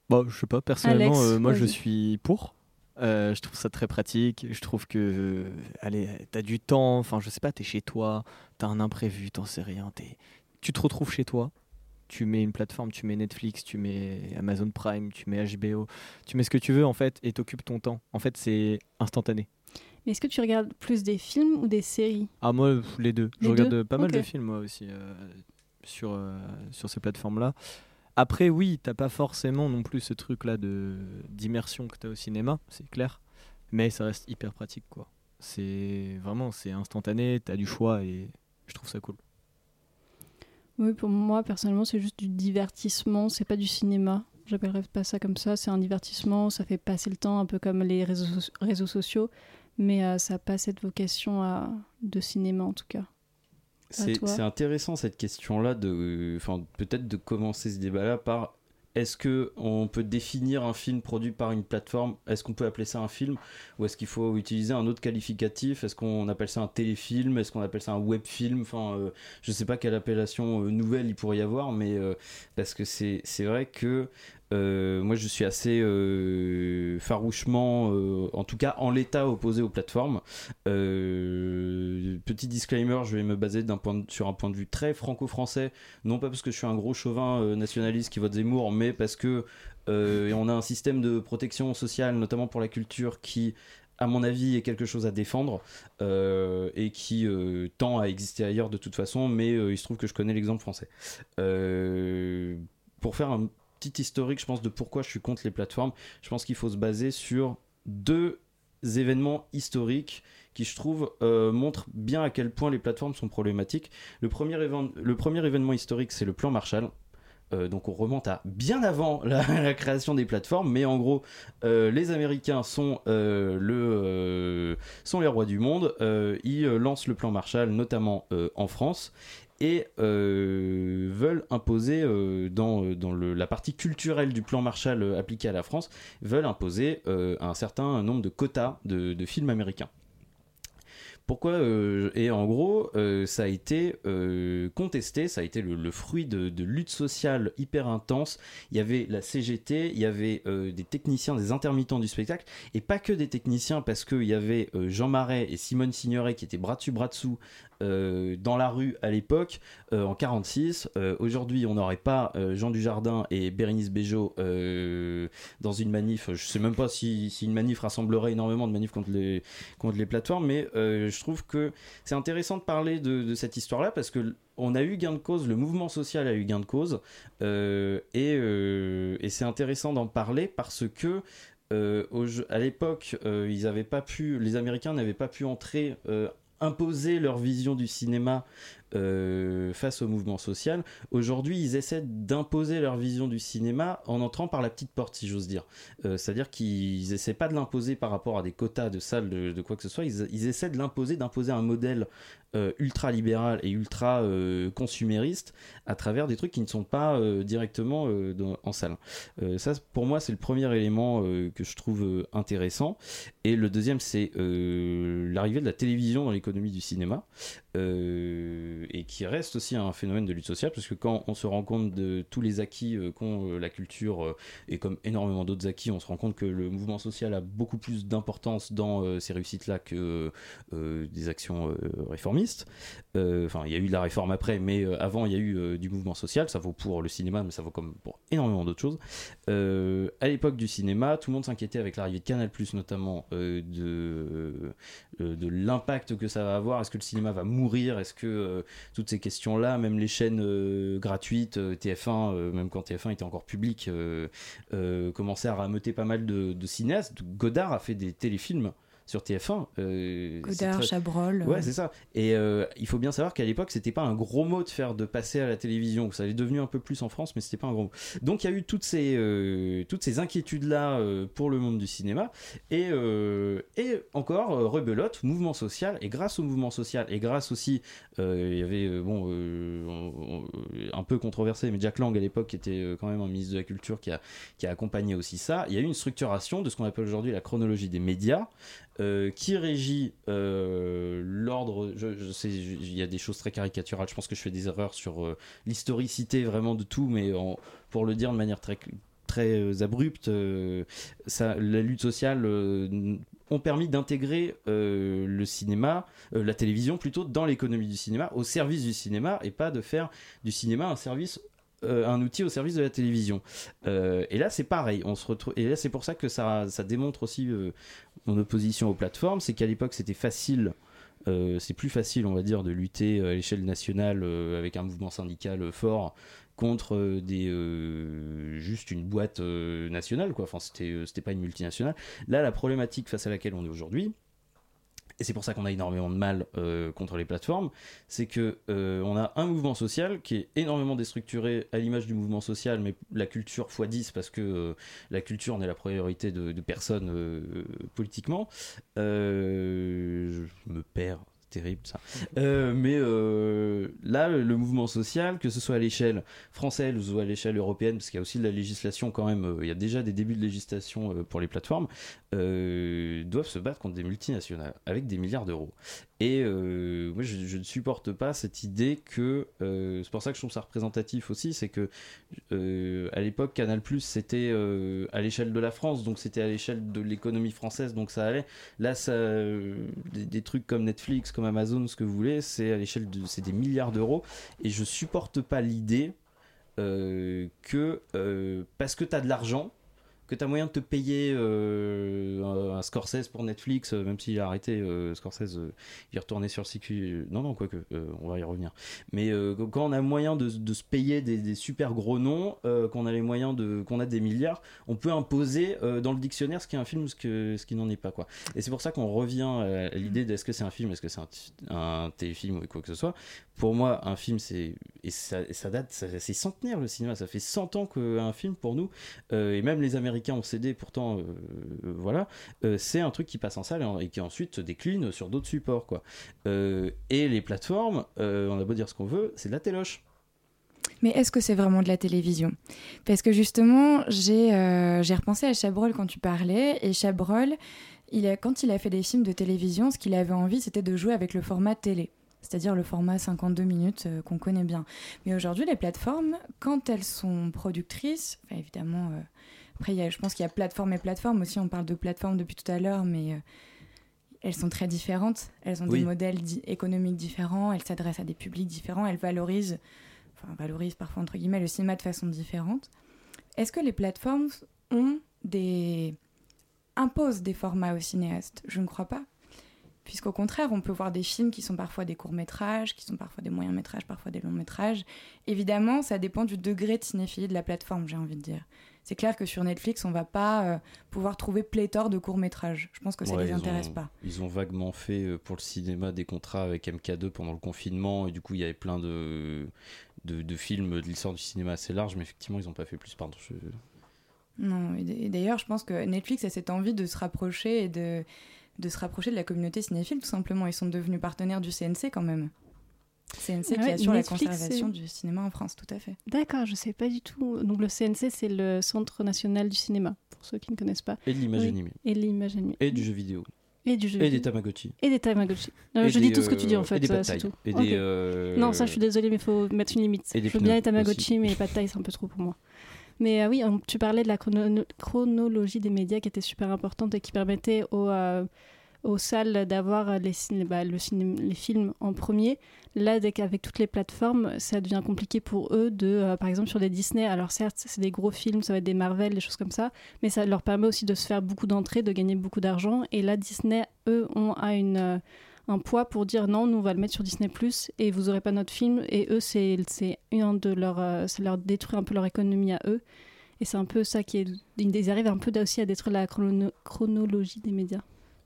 bon, je sais pas, personnellement, Alex, euh, moi je suis pour. Euh, je trouve ça très pratique. Je trouve que, euh, allez, t'as du temps. Enfin, je sais pas, t'es chez toi, t'as un imprévu, t'en sais rien. Tu te retrouves chez toi. Tu mets une plateforme, tu mets Netflix, tu mets Amazon Prime, tu mets HBO, tu mets ce que tu veux en fait et t'occupes ton temps. En fait, c'est instantané. Mais est-ce que tu regardes plus des films ou des séries? Ah moi les deux. Je regarde deux? pas mal de films moi aussi euh, sur euh, sur ces plateformes là. Après oui, t'as pas forcément non plus ce truc là de d'immersion que t'as au cinéma, c'est clair. Mais ça reste hyper pratique quoi. C'est vraiment c'est instantané, t'as du choix et je trouve ça cool. Oui, pour moi, personnellement, c'est juste du divertissement, c'est pas du cinéma. J'appellerais pas ça comme ça, c'est un divertissement, ça fait passer le temps, un peu comme les réseaux, so- réseaux sociaux, mais euh, ça n'a pas cette vocation à, de cinéma en tout cas. C'est intéressant cette question-là, enfin, peut-être de commencer ce débat-là par est-ce que on peut définir un film produit par une plateforme? Est-ce qu'on peut appeler ça un film? Ou est-ce qu'il faut utiliser un autre qualificatif? Est-ce qu'on appelle ça un téléfilm? Est-ce qu'on appelle ça un web film Enfin, euh, je sais pas quelle appellation euh, nouvelle il pourrait y avoir, mais euh, parce que c'est c'est vrai que euh, moi je suis assez euh, farouchement, euh, en tout cas en l'état opposé aux plateformes. Petit disclaimer, je vais me baser sur un point de vue très franco-français, non pas parce que je suis un gros chauvin nationaliste qui vote Zemmour, mais parce que on a un système de protection sociale, notamment pour la culture, qui à mon avis, est quelque chose à défendre et qui tend à exister ailleurs de toute façon, mais il se trouve que je connais l'exemple français. Pour faire un petit historique, je pense, de pourquoi je suis contre les plateformes, je pense qu'il faut se baser sur deux événements historiques qui, je trouve, euh, montrent bien à quel point les plateformes sont problématiques. Le premier, événement historique, c'est le plan Marshall. Euh, donc on remonte à bien avant la, création des plateformes, mais en gros, euh, les Américains sont, le, sont les rois du monde. Ils lancent le plan Marshall, notamment en France, et euh, veulent imposer euh, dans, euh, dans le- la partie culturelle du plan Marshall appliqué à la France, veulent imposer un certain nombre de quotas de, de films américains. Pourquoi Et en gros, ça a été contesté, ça a été le, fruit de, de luttes sociales hyper intenses. Il y avait la CGT, il y avait des techniciens, des intermittents du spectacle, et pas que des techniciens, parce qu'il y avait Jean Marais et Simone Signoret qui étaient bras dessus, bras dessous euh, dans la rue à l'époque, euh, en 46. Euh, Aujourd'hui, on n'aurait pas euh, Jean Dujardin et Bérénice Bejo dans une manif. Je sais même pas si, une manif rassemblerait énormément de manifs contre les, contre les plateformes, mais je trouve que c'est intéressant de parler de, cette histoire-là parce que on a eu gain de cause, le mouvement social a eu gain de cause, et, c'est intéressant d'en parler parce que à l'époque, ils avaient pas pu, les Américains n'avaient pas pu entrer, imposer leur vision du cinéma euh, face au mouvement social. Aujourd'hui, ils essaient d'imposer leur vision du cinéma en entrant par la petite porte, si j'ose dire. Euh, C'est-à-dire qu'ils essaient pas de l'imposer par rapport à des quotas de salles, de, quoi que ce soit. Ils, essaient de l'imposer, d'imposer un modèle euh, ultra libéral et ultra consumériste à travers des trucs qui ne sont pas directement en salle. Ça, pour moi, c'est le premier élément que je trouve intéressant. Et le deuxième, c'est l'arrivée de la télévision dans l'économie du cinéma. Et qui reste aussi un phénomène de lutte sociale, parce que quand on se rend compte de tous les acquis euh, qu'ont euh, la culture, euh, et comme énormément d'autres acquis, on se rend compte que le mouvement social a beaucoup plus d'importance dans ces réussites-là que des actions réformistes. Enfin, il y a eu de la réforme après, mais avant, il y a eu du mouvement social, ça vaut pour le cinéma, mais ça vaut comme pour énormément d'autres choses. À l'époque du cinéma, tout le monde s'inquiétait avec l'arrivée de Canal+, notamment, de, de l'impact que ça va avoir. Est-ce que le cinéma va mourir? Est-ce que toutes ces questions-là, même les chaînes euh, gratuites, euh, TF1, euh, même quand TF1 était encore public, commençaient à rameuter pas mal de, de cinéastes. Godard a fait des téléfilms sur TF1. euh, Godard, Chabrol, Ouais, euh. c'est ça. Et euh, il faut bien savoir qu'à l'époque, c'était pas un gros mot de faire de passer à la télévision. Ça est devenu un peu plus en France, mais c'était pas un gros mot. Donc il y a eu toutes ces, euh, toutes ces inquiétudes-là pour le monde du cinéma. Et, et encore, rebelote, mouvement social. Et grâce au mouvement social, et grâce aussi, il y avait, bon, on- on- un peu controversé, mais Jack Lang à l'époque, qui était quand même un ministre de la Culture, qui a, qui a accompagné aussi ça. Il y a eu une structuration de ce qu'on appelle aujourd'hui la chronologie des médias. Euh, qui régit euh, l'ordre? Je, sais, il y a des choses très caricaturales. Je pense que je fais des erreurs sur euh, l'historicité vraiment de tout, mais pour le dire de manière très très abrupte, ça, la lutte sociale ont permis d'intégrer le cinéma, la télévision plutôt, dans l'économie du cinéma, au service du cinéma, et pas de faire du cinéma un service euh, un outil au service de la télévision. Euh, et là, c'est pareil. On se retrouve. Et là, c'est pour ça que ça, ça démontre aussi euh, mon opposition aux plateformes, c'est qu'à l'époque, c'était facile. c'est plus facile, on va dire, de lutter à l'échelle nationale avec un mouvement syndical fort contre des juste une boîte nationale, quoi. Enfin, c'était c'était pas une multinationale. Là, la problématique face à laquelle on est aujourd'hui, et c'est pour ça qu'on a énormément de mal euh, contre les plateformes, c'est que euh, on a un mouvement social qui est énormément déstructuré à l'image du mouvement social, mais la culture x 10 parce que euh, la culture n'est la priorité de, de personne politiquement. Je me perds. Terrible ça. Euh, mais euh, là, le, mouvement social, que ce soit à l'échelle française ou à l'échelle européenne, parce qu'il y a aussi de la législation quand même, euh, il y a déjà des débuts de législation pour les plateformes, doivent se battre contre des multinationales avec des milliards d'euros. Et euh, moi, je, ne supporte pas cette idée que euh, c'est pour ça que je trouve ça représentatif aussi, c'est que euh, à l'époque Canal c'était à l'échelle de la France, donc c'était à l'échelle de l'économie française, donc ça allait. Là, ça, des, trucs comme Netflix, comme Amazon, ce que vous voulez, c'est à l'échelle de, c'est des milliards d'euros, et je supporte pas l'idée que parce que tu as de l'argent que tu as moyen de te payer euh, un, un Scorsese pour Netflix, euh, même s'il a arrêté euh, Scorsese, euh, il est retourné sur le euh, non, non, quoique, on va y revenir. Mais quand on a moyen de, de se payer des, des super gros noms, qu'on a les moyens de, qu'on a des milliards, on peut imposer dans le dictionnaire ce qui est un film ou ce, que, ce qui n'en est pas. Quoi. Et c'est pour ça qu'on revient à l'idée de est-ce que c'est un film, est-ce que c'est un, téléfilm ou quoi que ce soit. Pour moi, un film, c'est. Et ça, ça date, c'est centenaire le cinéma, ça fait 100 ans qu'un film pour nous, et même les Américains ont cédé, pourtant, euh, euh, voilà, euh, c'est un truc qui passe en salle et, qui ensuite se décline sur d'autres supports, quoi. Et les plateformes, on a beau dire ce qu'on veut, c'est de la téloche. Mais est-ce que c'est vraiment de la télévision? Parce que justement, j'ai repensé à Chabrol quand tu parlais, et Chabrol, il a, quand il a fait des films de télévision, ce qu'il avait envie, c'était de jouer avec le format télé. C'est-à-dire le format 52 minutes qu'on connaît bien. Mais aujourd'hui, les plateformes, quand elles sont productrices, évidemment, après, y a- je pense qu'il y a plateforme et plateforme aussi. On parle de plateforme depuis tout à l'heure, mais euh, elles sont très différentes. Elles ont Oui. des modèles di- économiques différents. Elles s'adressent à des publics différents. Elles valorisent, enfin valorisent parfois entre guillemets le cinéma de façon différente. Est-ce que les plateformes ont des imposent des formats aux cinéastes? Je ne crois pas. Puisqu'au contraire, on peut voir des films qui sont parfois des courts-métrages, qui sont parfois des moyens-métrages, parfois des longs-métrages. Évidemment, ça dépend du degré de cinéphilie de la plateforme, j'ai envie de dire. C'est clair que sur Netflix, on va pas euh, pouvoir trouver pléthore de courts-métrages. Je pense que ça Ouais, les intéresse ont- pas. Ils ont vaguement fait euh, pour le cinéma des contrats avec MK2 pendant le confinement, et du coup, il y avait plein de, de, de films de l'histoire du cinéma assez large, mais effectivement, ils n'ont pas fait plus. Pardon. je- Non, et d'ailleurs, je pense que Netflix a cette envie de se rapprocher et de, de se rapprocher de la communauté cinéphile, tout simplement. Ils sont devenus partenaires du CNC quand même. CNC qui Ouais, assure Netflix, la conservation du cinéma en France, tout à fait. D'accord, je sais pas du tout. Donc le CNC, c'est le Centre national du cinéma, pour ceux qui ne connaissent pas. Et de l'image Oui. animée. Et de l'image animée. Et du jeu vidéo. Et du jeu Et des. Tamagotchi. Et des Tamagotchi. Non, Et je des, dis tout ce que tu dis en euh, fait, et des pad c'est tout. Et Ok. des, euh, Non, ça je suis désolée, mais il faut mettre une limite. Et je veux bien les Tamagotchi, aussi. mais les thai, c'est un peu trop pour moi. Mais euh, oui, on- tu parlais de la chrono- chronologie des médias qui était super importante et qui permettait aux, euh, aux salles d'avoir les, bah, le les films en premier. Là, dès qu'avec toutes les plateformes, ça devient compliqué pour eux de, euh, par exemple, sur des Disney. Alors certes, c'est des gros films, ça va être des Marvel, des choses comme ça, mais ça leur permet aussi de se faire beaucoup d'entrées, de gagner beaucoup d'argent. Et là, Disney, eux, ont une, euh, un poids pour dire non, nous on va le mettre sur Disney Plus et vous aurez pas notre film. Et eux, c'est c'est un de leurs, euh, ça leur détruit un peu leur économie à eux. Et c'est un peu ça qui est, ils arrivent un peu aussi à détruire la chrono- chronologie des médias.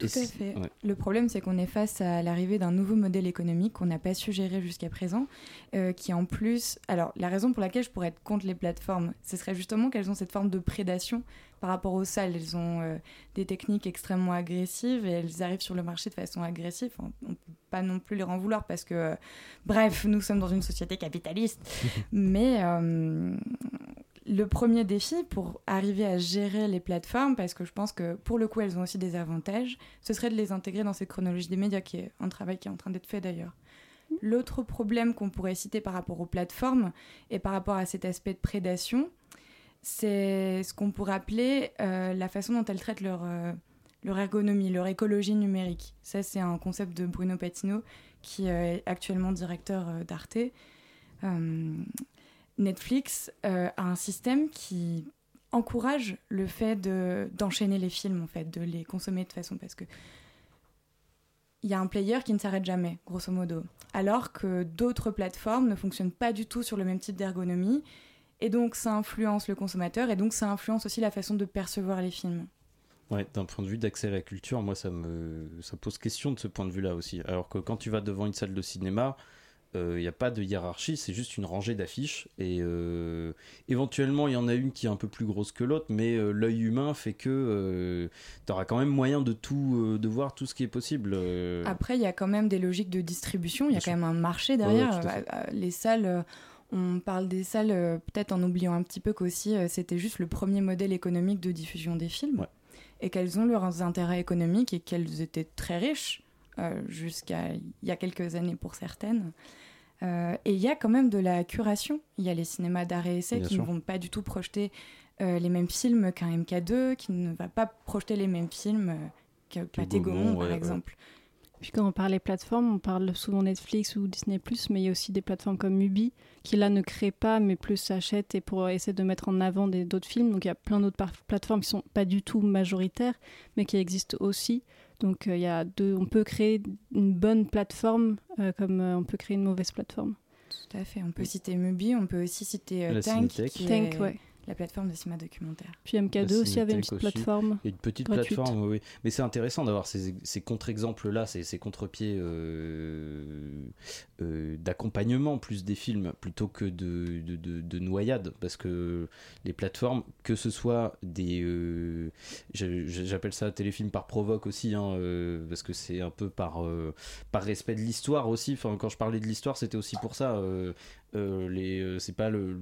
Tout à fait. Le problème, c'est qu'on est face à l'arrivée d'un nouveau modèle économique qu'on n'a pas su gérer jusqu'à présent, euh, qui en plus... Alors, la raison pour laquelle je pourrais être contre les plateformes, ce serait justement qu'elles ont cette forme de prédation par rapport aux salles. Elles ont euh, des techniques extrêmement agressives et elles arrivent sur le marché de façon agressive. on ne peut pas non plus les en vouloir parce que, euh, bref, nous sommes dans une société capitaliste. Mais le premier défi pour arriver à gérer les plateformes, parce que je pense que pour le coup elles ont aussi des avantages, ce serait de les intégrer dans cette chronologie des médias, qui est un travail qui est en train d'être fait d'ailleurs. L'autre problème qu'on pourrait citer par rapport aux plateformes et par rapport à cet aspect de prédation, c'est ce qu'on pourrait appeler euh, la façon dont elles traitent leur, euh, leur ergonomie, leur écologie numérique. Ça, c'est un concept de Bruno Patino, qui est actuellement directeur euh, d'Arte. Netflix euh, a un système qui encourage le fait d'enchaîner les films, en fait, de les consommer de façon parce que il y a un player qui ne s'arrête jamais, grosso modo. Alors que d'autres plateformes ne fonctionnent pas du tout sur le même type d'ergonomie. Et donc, ça influence le consommateur et donc ça influence aussi la façon de percevoir les films. Ouais, d'un point de vue d'accès à la culture, moi, ça me ça pose question de ce point de vue-là aussi. Alors que quand tu vas devant une salle de cinéma, il euh, n'y a pas de hiérarchie, c'est juste une rangée d'affiches. Et euh, éventuellement, il y en a une qui est un peu plus grosse que l'autre, mais euh, l'œil humain fait que tu auras quand même moyen de tout, de voir tout ce qui est possible. Après, il y a quand même des logiques de distribution, il y a quand même un marché derrière. les salles. On parle des salles peut-être en oubliant un petit peu qu'aussi c'était juste le premier modèle économique de diffusion des films et qu'elles ont leurs intérêts économiques et qu'elles étaient très riches jusqu'à il y a quelques années pour certaines. Euh, et il y a quand même de la curation. Il y a les cinémas d'arrêt essai qui ne vont pas du tout projeter euh, les mêmes films qu'un MK2, qui ne va pas projeter les mêmes films euh, qu'un Pathé Gaumont, par exemple. Puis quand on parle des plateformes, on parle souvent Netflix ou Disney+, mais il y a aussi des plateformes comme Mubi, qui là ne créent pas, mais plus s'achètent et pour essayer de mettre en avant d'autres films. Donc il y a plein d'autres plateformes qui sont pas du tout majoritaires, mais qui existent aussi. Donc il y a deux, on peut créer une bonne plateforme euh, comme euh, on peut créer une mauvaise plateforme. Tout à fait. On peut citer Mubi, on peut aussi citer euh, Tank, qui Tank, ouais la plateforme de cinéma documentaire. Puis MK2 aussi avait une petite plateforme. Une petite plateforme, oui. Mais c'est intéressant d'avoir ces, ces contre-exemples-là, ces, ces contre-pieds euh, euh, d'accompagnement plus des films plutôt que de, de, de, noyade. Parce que les plateformes, que ce soit des. Euh, j'appelle ça téléfilm par provoque aussi, hein, parce que c'est un peu par, par respect de l'histoire aussi. Enfin, quand je parlais de l'histoire, c'était aussi pour ça. Euh, euh, c'est pas le,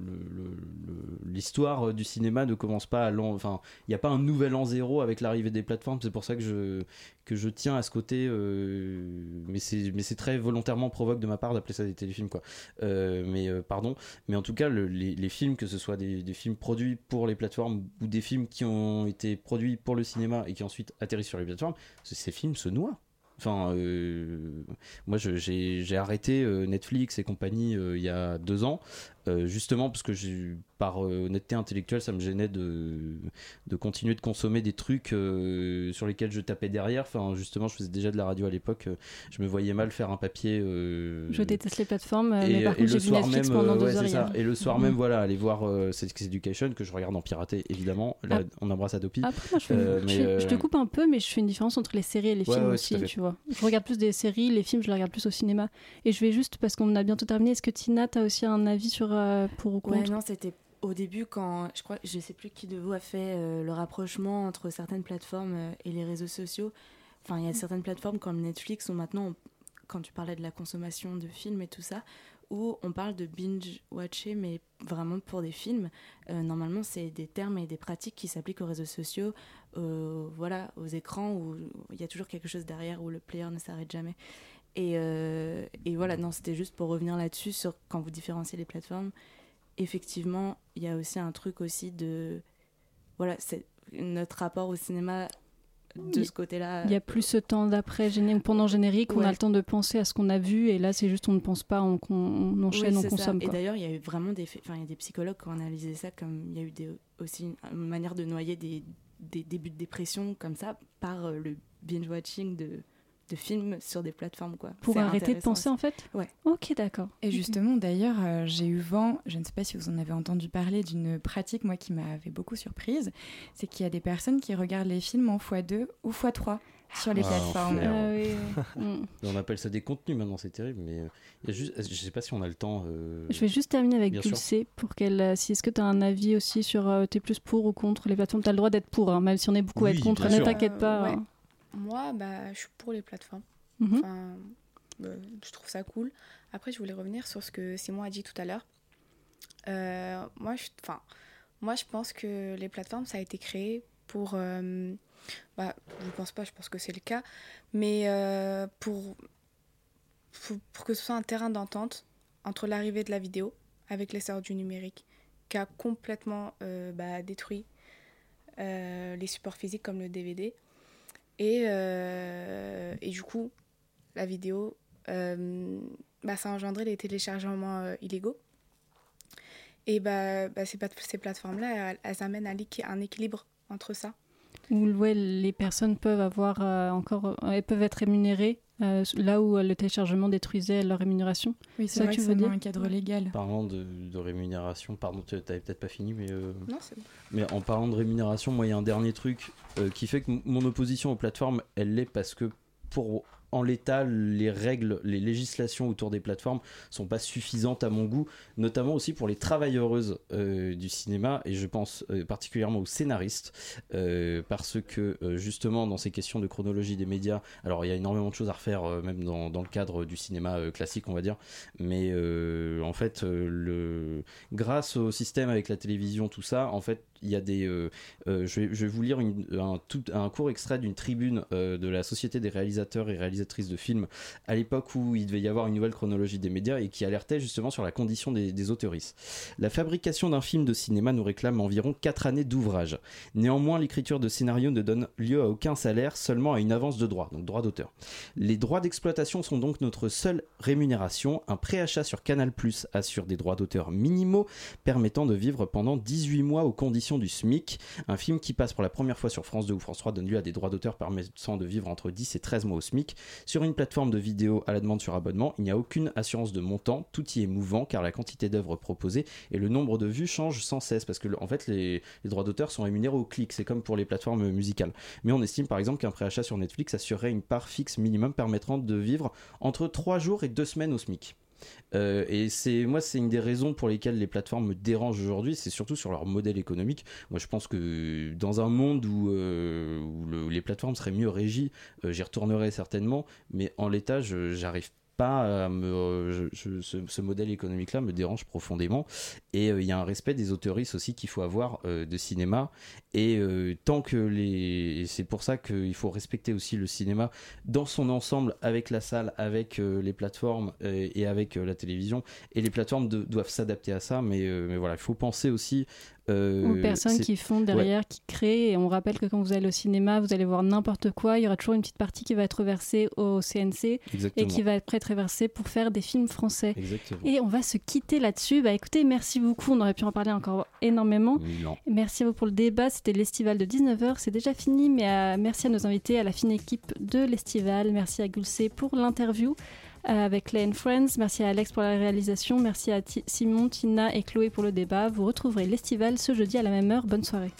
l'histoire du cinéma ne commence pas à l'an enfin il n'y a pas un nouvel an zéro avec l'arrivée des plateformes c'est pour ça que je que je tiens à ce côté euh, mais c'est très volontairement provoque de ma part d'appeler ça des téléfilms quoi. Mais pardon. Mais en tout cas les, films que ce soit des, films produits pour les plateformes ou des films qui ont été produits pour le cinéma et qui ensuite atterrissent sur les plateformes ces films se noient Enfin, euh, moi, j'ai arrêté euh, Netflix et compagnie euh, il y a deux ans, justement parce que par honnêteté intellectuelle, ça me gênait de, de continuer de consommer des trucs sur lesquels je tapais derrière. Enfin, justement, je faisais déjà de la radio à l'époque. je me voyais mal faire un papier. je déteste les plateformes, mais par contre, j'ai vu Netflix même, pendant deux heures. Et le soir même, voilà, aller voir Sex Education que je regarde en piraté, évidemment. Là, ah. on embrasse Adopi. Après, moi, je, je, te coupe un peu, mais je fais une différence entre les séries et les films aussi, tu vois. Je regarde plus des séries, les films, je les regarde plus au cinéma. Et je vais juste, parce qu'on a bientôt terminé, est-ce que Tina, tu as aussi un avis sur euh, pour ou contre Ouais, non, c'était au début quand je crois je sais plus qui de vous a fait euh, le rapprochement entre certaines plateformes euh, et les réseaux sociaux enfin il y a certaines plateformes comme Netflix où maintenant quand tu parlais de la consommation de films et tout ça où on parle de binge-watcher, mais vraiment pour des films. Euh, normalement, c'est des termes et des pratiques qui s'appliquent aux réseaux sociaux, voilà, aux écrans, où il y a toujours quelque chose derrière, où le player ne s'arrête jamais. Et, euh, et voilà, non, c'était juste pour revenir là-dessus, sur quand vous différenciez les plateformes. Effectivement, il y a aussi un truc aussi de... Voilà, c'est notre rapport au cinéma de ce côté-là. Il y a plus ce temps d'après pendant générique, on a le temps de penser à ce qu'on a vu et là c'est juste on ne pense pas, on, enchaîne, on consomme. Et d'ailleurs il y a eu vraiment des, enfin il y a des psychologues qui ont analysé ça comme il y a eu des, aussi une manière de noyer des, des débuts de dépression comme ça par euh, le binge watching de de films sur des plateformes quoi. Pour arrêter de penser en fait Ouais. Ok d'accord. Et justement d'ailleurs euh, j'ai eu vent, je ne sais pas si vous en avez entendu parler d'une pratique moi qui m'avait beaucoup surprise, c'est qu'il y a des personnes qui regardent les films en x2 ou x3. sur les Ah, plateformes. Ah oui, oui. Mm. On appelle ça des contenus maintenant, c'est terrible, mais euh, il y a juste, je sais pas si on a le temps. euh, Je vais juste terminer avec. Dulce pour qu'elle. Si est-ce que tu as un avis aussi sur euh, t'es plus pour ou contre les plateformes? T'as le droit d'être pour, hein, même si on est beaucoup à être contre. Ne t'inquiète pas. ouais. hein. Moi, bah, je suis pour les plateformes. Mhm. Enfin, euh, je trouve ça cool. Après, je voulais revenir sur ce que Simon a dit tout à l'heure. Euh, moi, je, enfin, moi, je pense que les plateformes, ça a été créé pour. euh, bah, je ne pense pas, je pense que c'est le cas. Mais euh, pour, pour, pour que ce soit un terrain d'entente entre l'arrivée de la vidéo avec l'essor du numérique, qui a complètement bah, détruit les supports physiques comme le DVD. Et, euh, et du coup, la vidéo, euh, bah, ça a engendré les téléchargements euh, illégaux. Et bah, bah, ces, ces plateformes-là, elles, amènent l'équi- un équilibre entre ça. Où les personnes peuvent avoir encore, elles peuvent être rémunérées euh, là où euh, le téléchargement détruisait leur rémunération. Oui, c'est ça vrai que que tu veux dire un cadre légal. Parlant de, de rémunération, pardon, tu t'avais peut-être pas fini, mais. euh, Non, c'est bon. Mais en parlant de rémunération, moi, il y a un dernier truc euh, qui fait que m- mon opposition aux plateformes, elle l'est parce que pour en l'état, les règles, les législations autour des plateformes sont pas suffisantes à mon goût, notamment aussi pour les travailleuses euh, du cinéma, et je pense euh, particulièrement aux scénaristes, euh, parce que justement dans ces questions de chronologie des médias, alors il y a énormément de choses à refaire, même dans, le cadre du cinéma classique, on va dire, mais en fait, le... grâce au système avec la télévision, tout ça, en fait, il y a des. je, vais, vous lire un, court extrait d'une tribune de la Société des réalisateurs et réalisatrices de films à l'époque où il devait y avoir une nouvelle chronologie des médias et qui alertait justement sur la condition des, des auteuristes. La fabrication d'un film de cinéma nous réclame environ 4 années d'ouvrage. Néanmoins, l'écriture de scénario ne donne lieu à aucun salaire, seulement à une avance de droit, donc droit d'auteur. Les droits d'exploitation sont donc notre seule rémunération. Un préachat sur Canal Plus assure des droits d'auteur minimaux permettant de vivre pendant 18 mois aux conditions du SMIC. Un film qui passe pour la première fois sur France 2 ou France 3 donne lieu à des droits d'auteur permettant de vivre entre 10 et 13 mois au SMIC. Sur une plateforme de vidéo à la demande sur abonnement, il n'y a aucune assurance de montant, tout y est mouvant car la quantité d'œuvres proposées et le nombre de vues change sans cesse parce que en fait les, les droits d'auteur sont rémunérés au clic, c'est comme pour les plateformes musicales. Mais on estime par exemple qu'un préachat sur Netflix assurerait une part fixe minimum permettant de vivre entre 3 jours et 2 semaines au SMIC. Euh, et c'est moi c'est une des raisons pour lesquelles les plateformes me dérangent aujourd'hui c'est surtout sur leur modèle économique. Moi je pense que dans un monde où, euh, les plateformes seraient mieux régies euh, j'y retournerais certainement mais en l'état j'arrive euh, ce, modèle économique là me dérange profondément. Et euh, il y a un respect des autoristes aussi qu'il faut avoir euh, de cinéma. Et tant que les c'est pour ça qu'il faut respecter aussi le cinéma dans son ensemble avec la salle avec les plateformes et avec la télévision. Et les plateformes doivent s'adapter à ça mais, mais voilà il faut penser aussi euh, aux personnes qui font Ouais. derrière, qui créent. Et on rappelle que quand vous allez au cinéma, vous allez voir n'importe quoi. Il y aura toujours une petite partie qui va être versée au CNC Exactement. et qui va être être versée pour faire des films français. Exactement. Et on va se quitter là-dessus. Bah écoutez, merci beaucoup. On aurait pu en parler encore énormément. Non. Merci à vous pour le débat. C'était l'estival de 19h. C'est déjà fini, mais euh, merci à nos invités, à la fine équipe de l'estival. Merci à Gulcé pour l'interview avec Lane Friends. Merci à Alex pour la réalisation. Merci à Simon, Tina et Chloé pour le débat. Vous retrouverez l'estival ce jeudi à la même heure. Bonne soirée.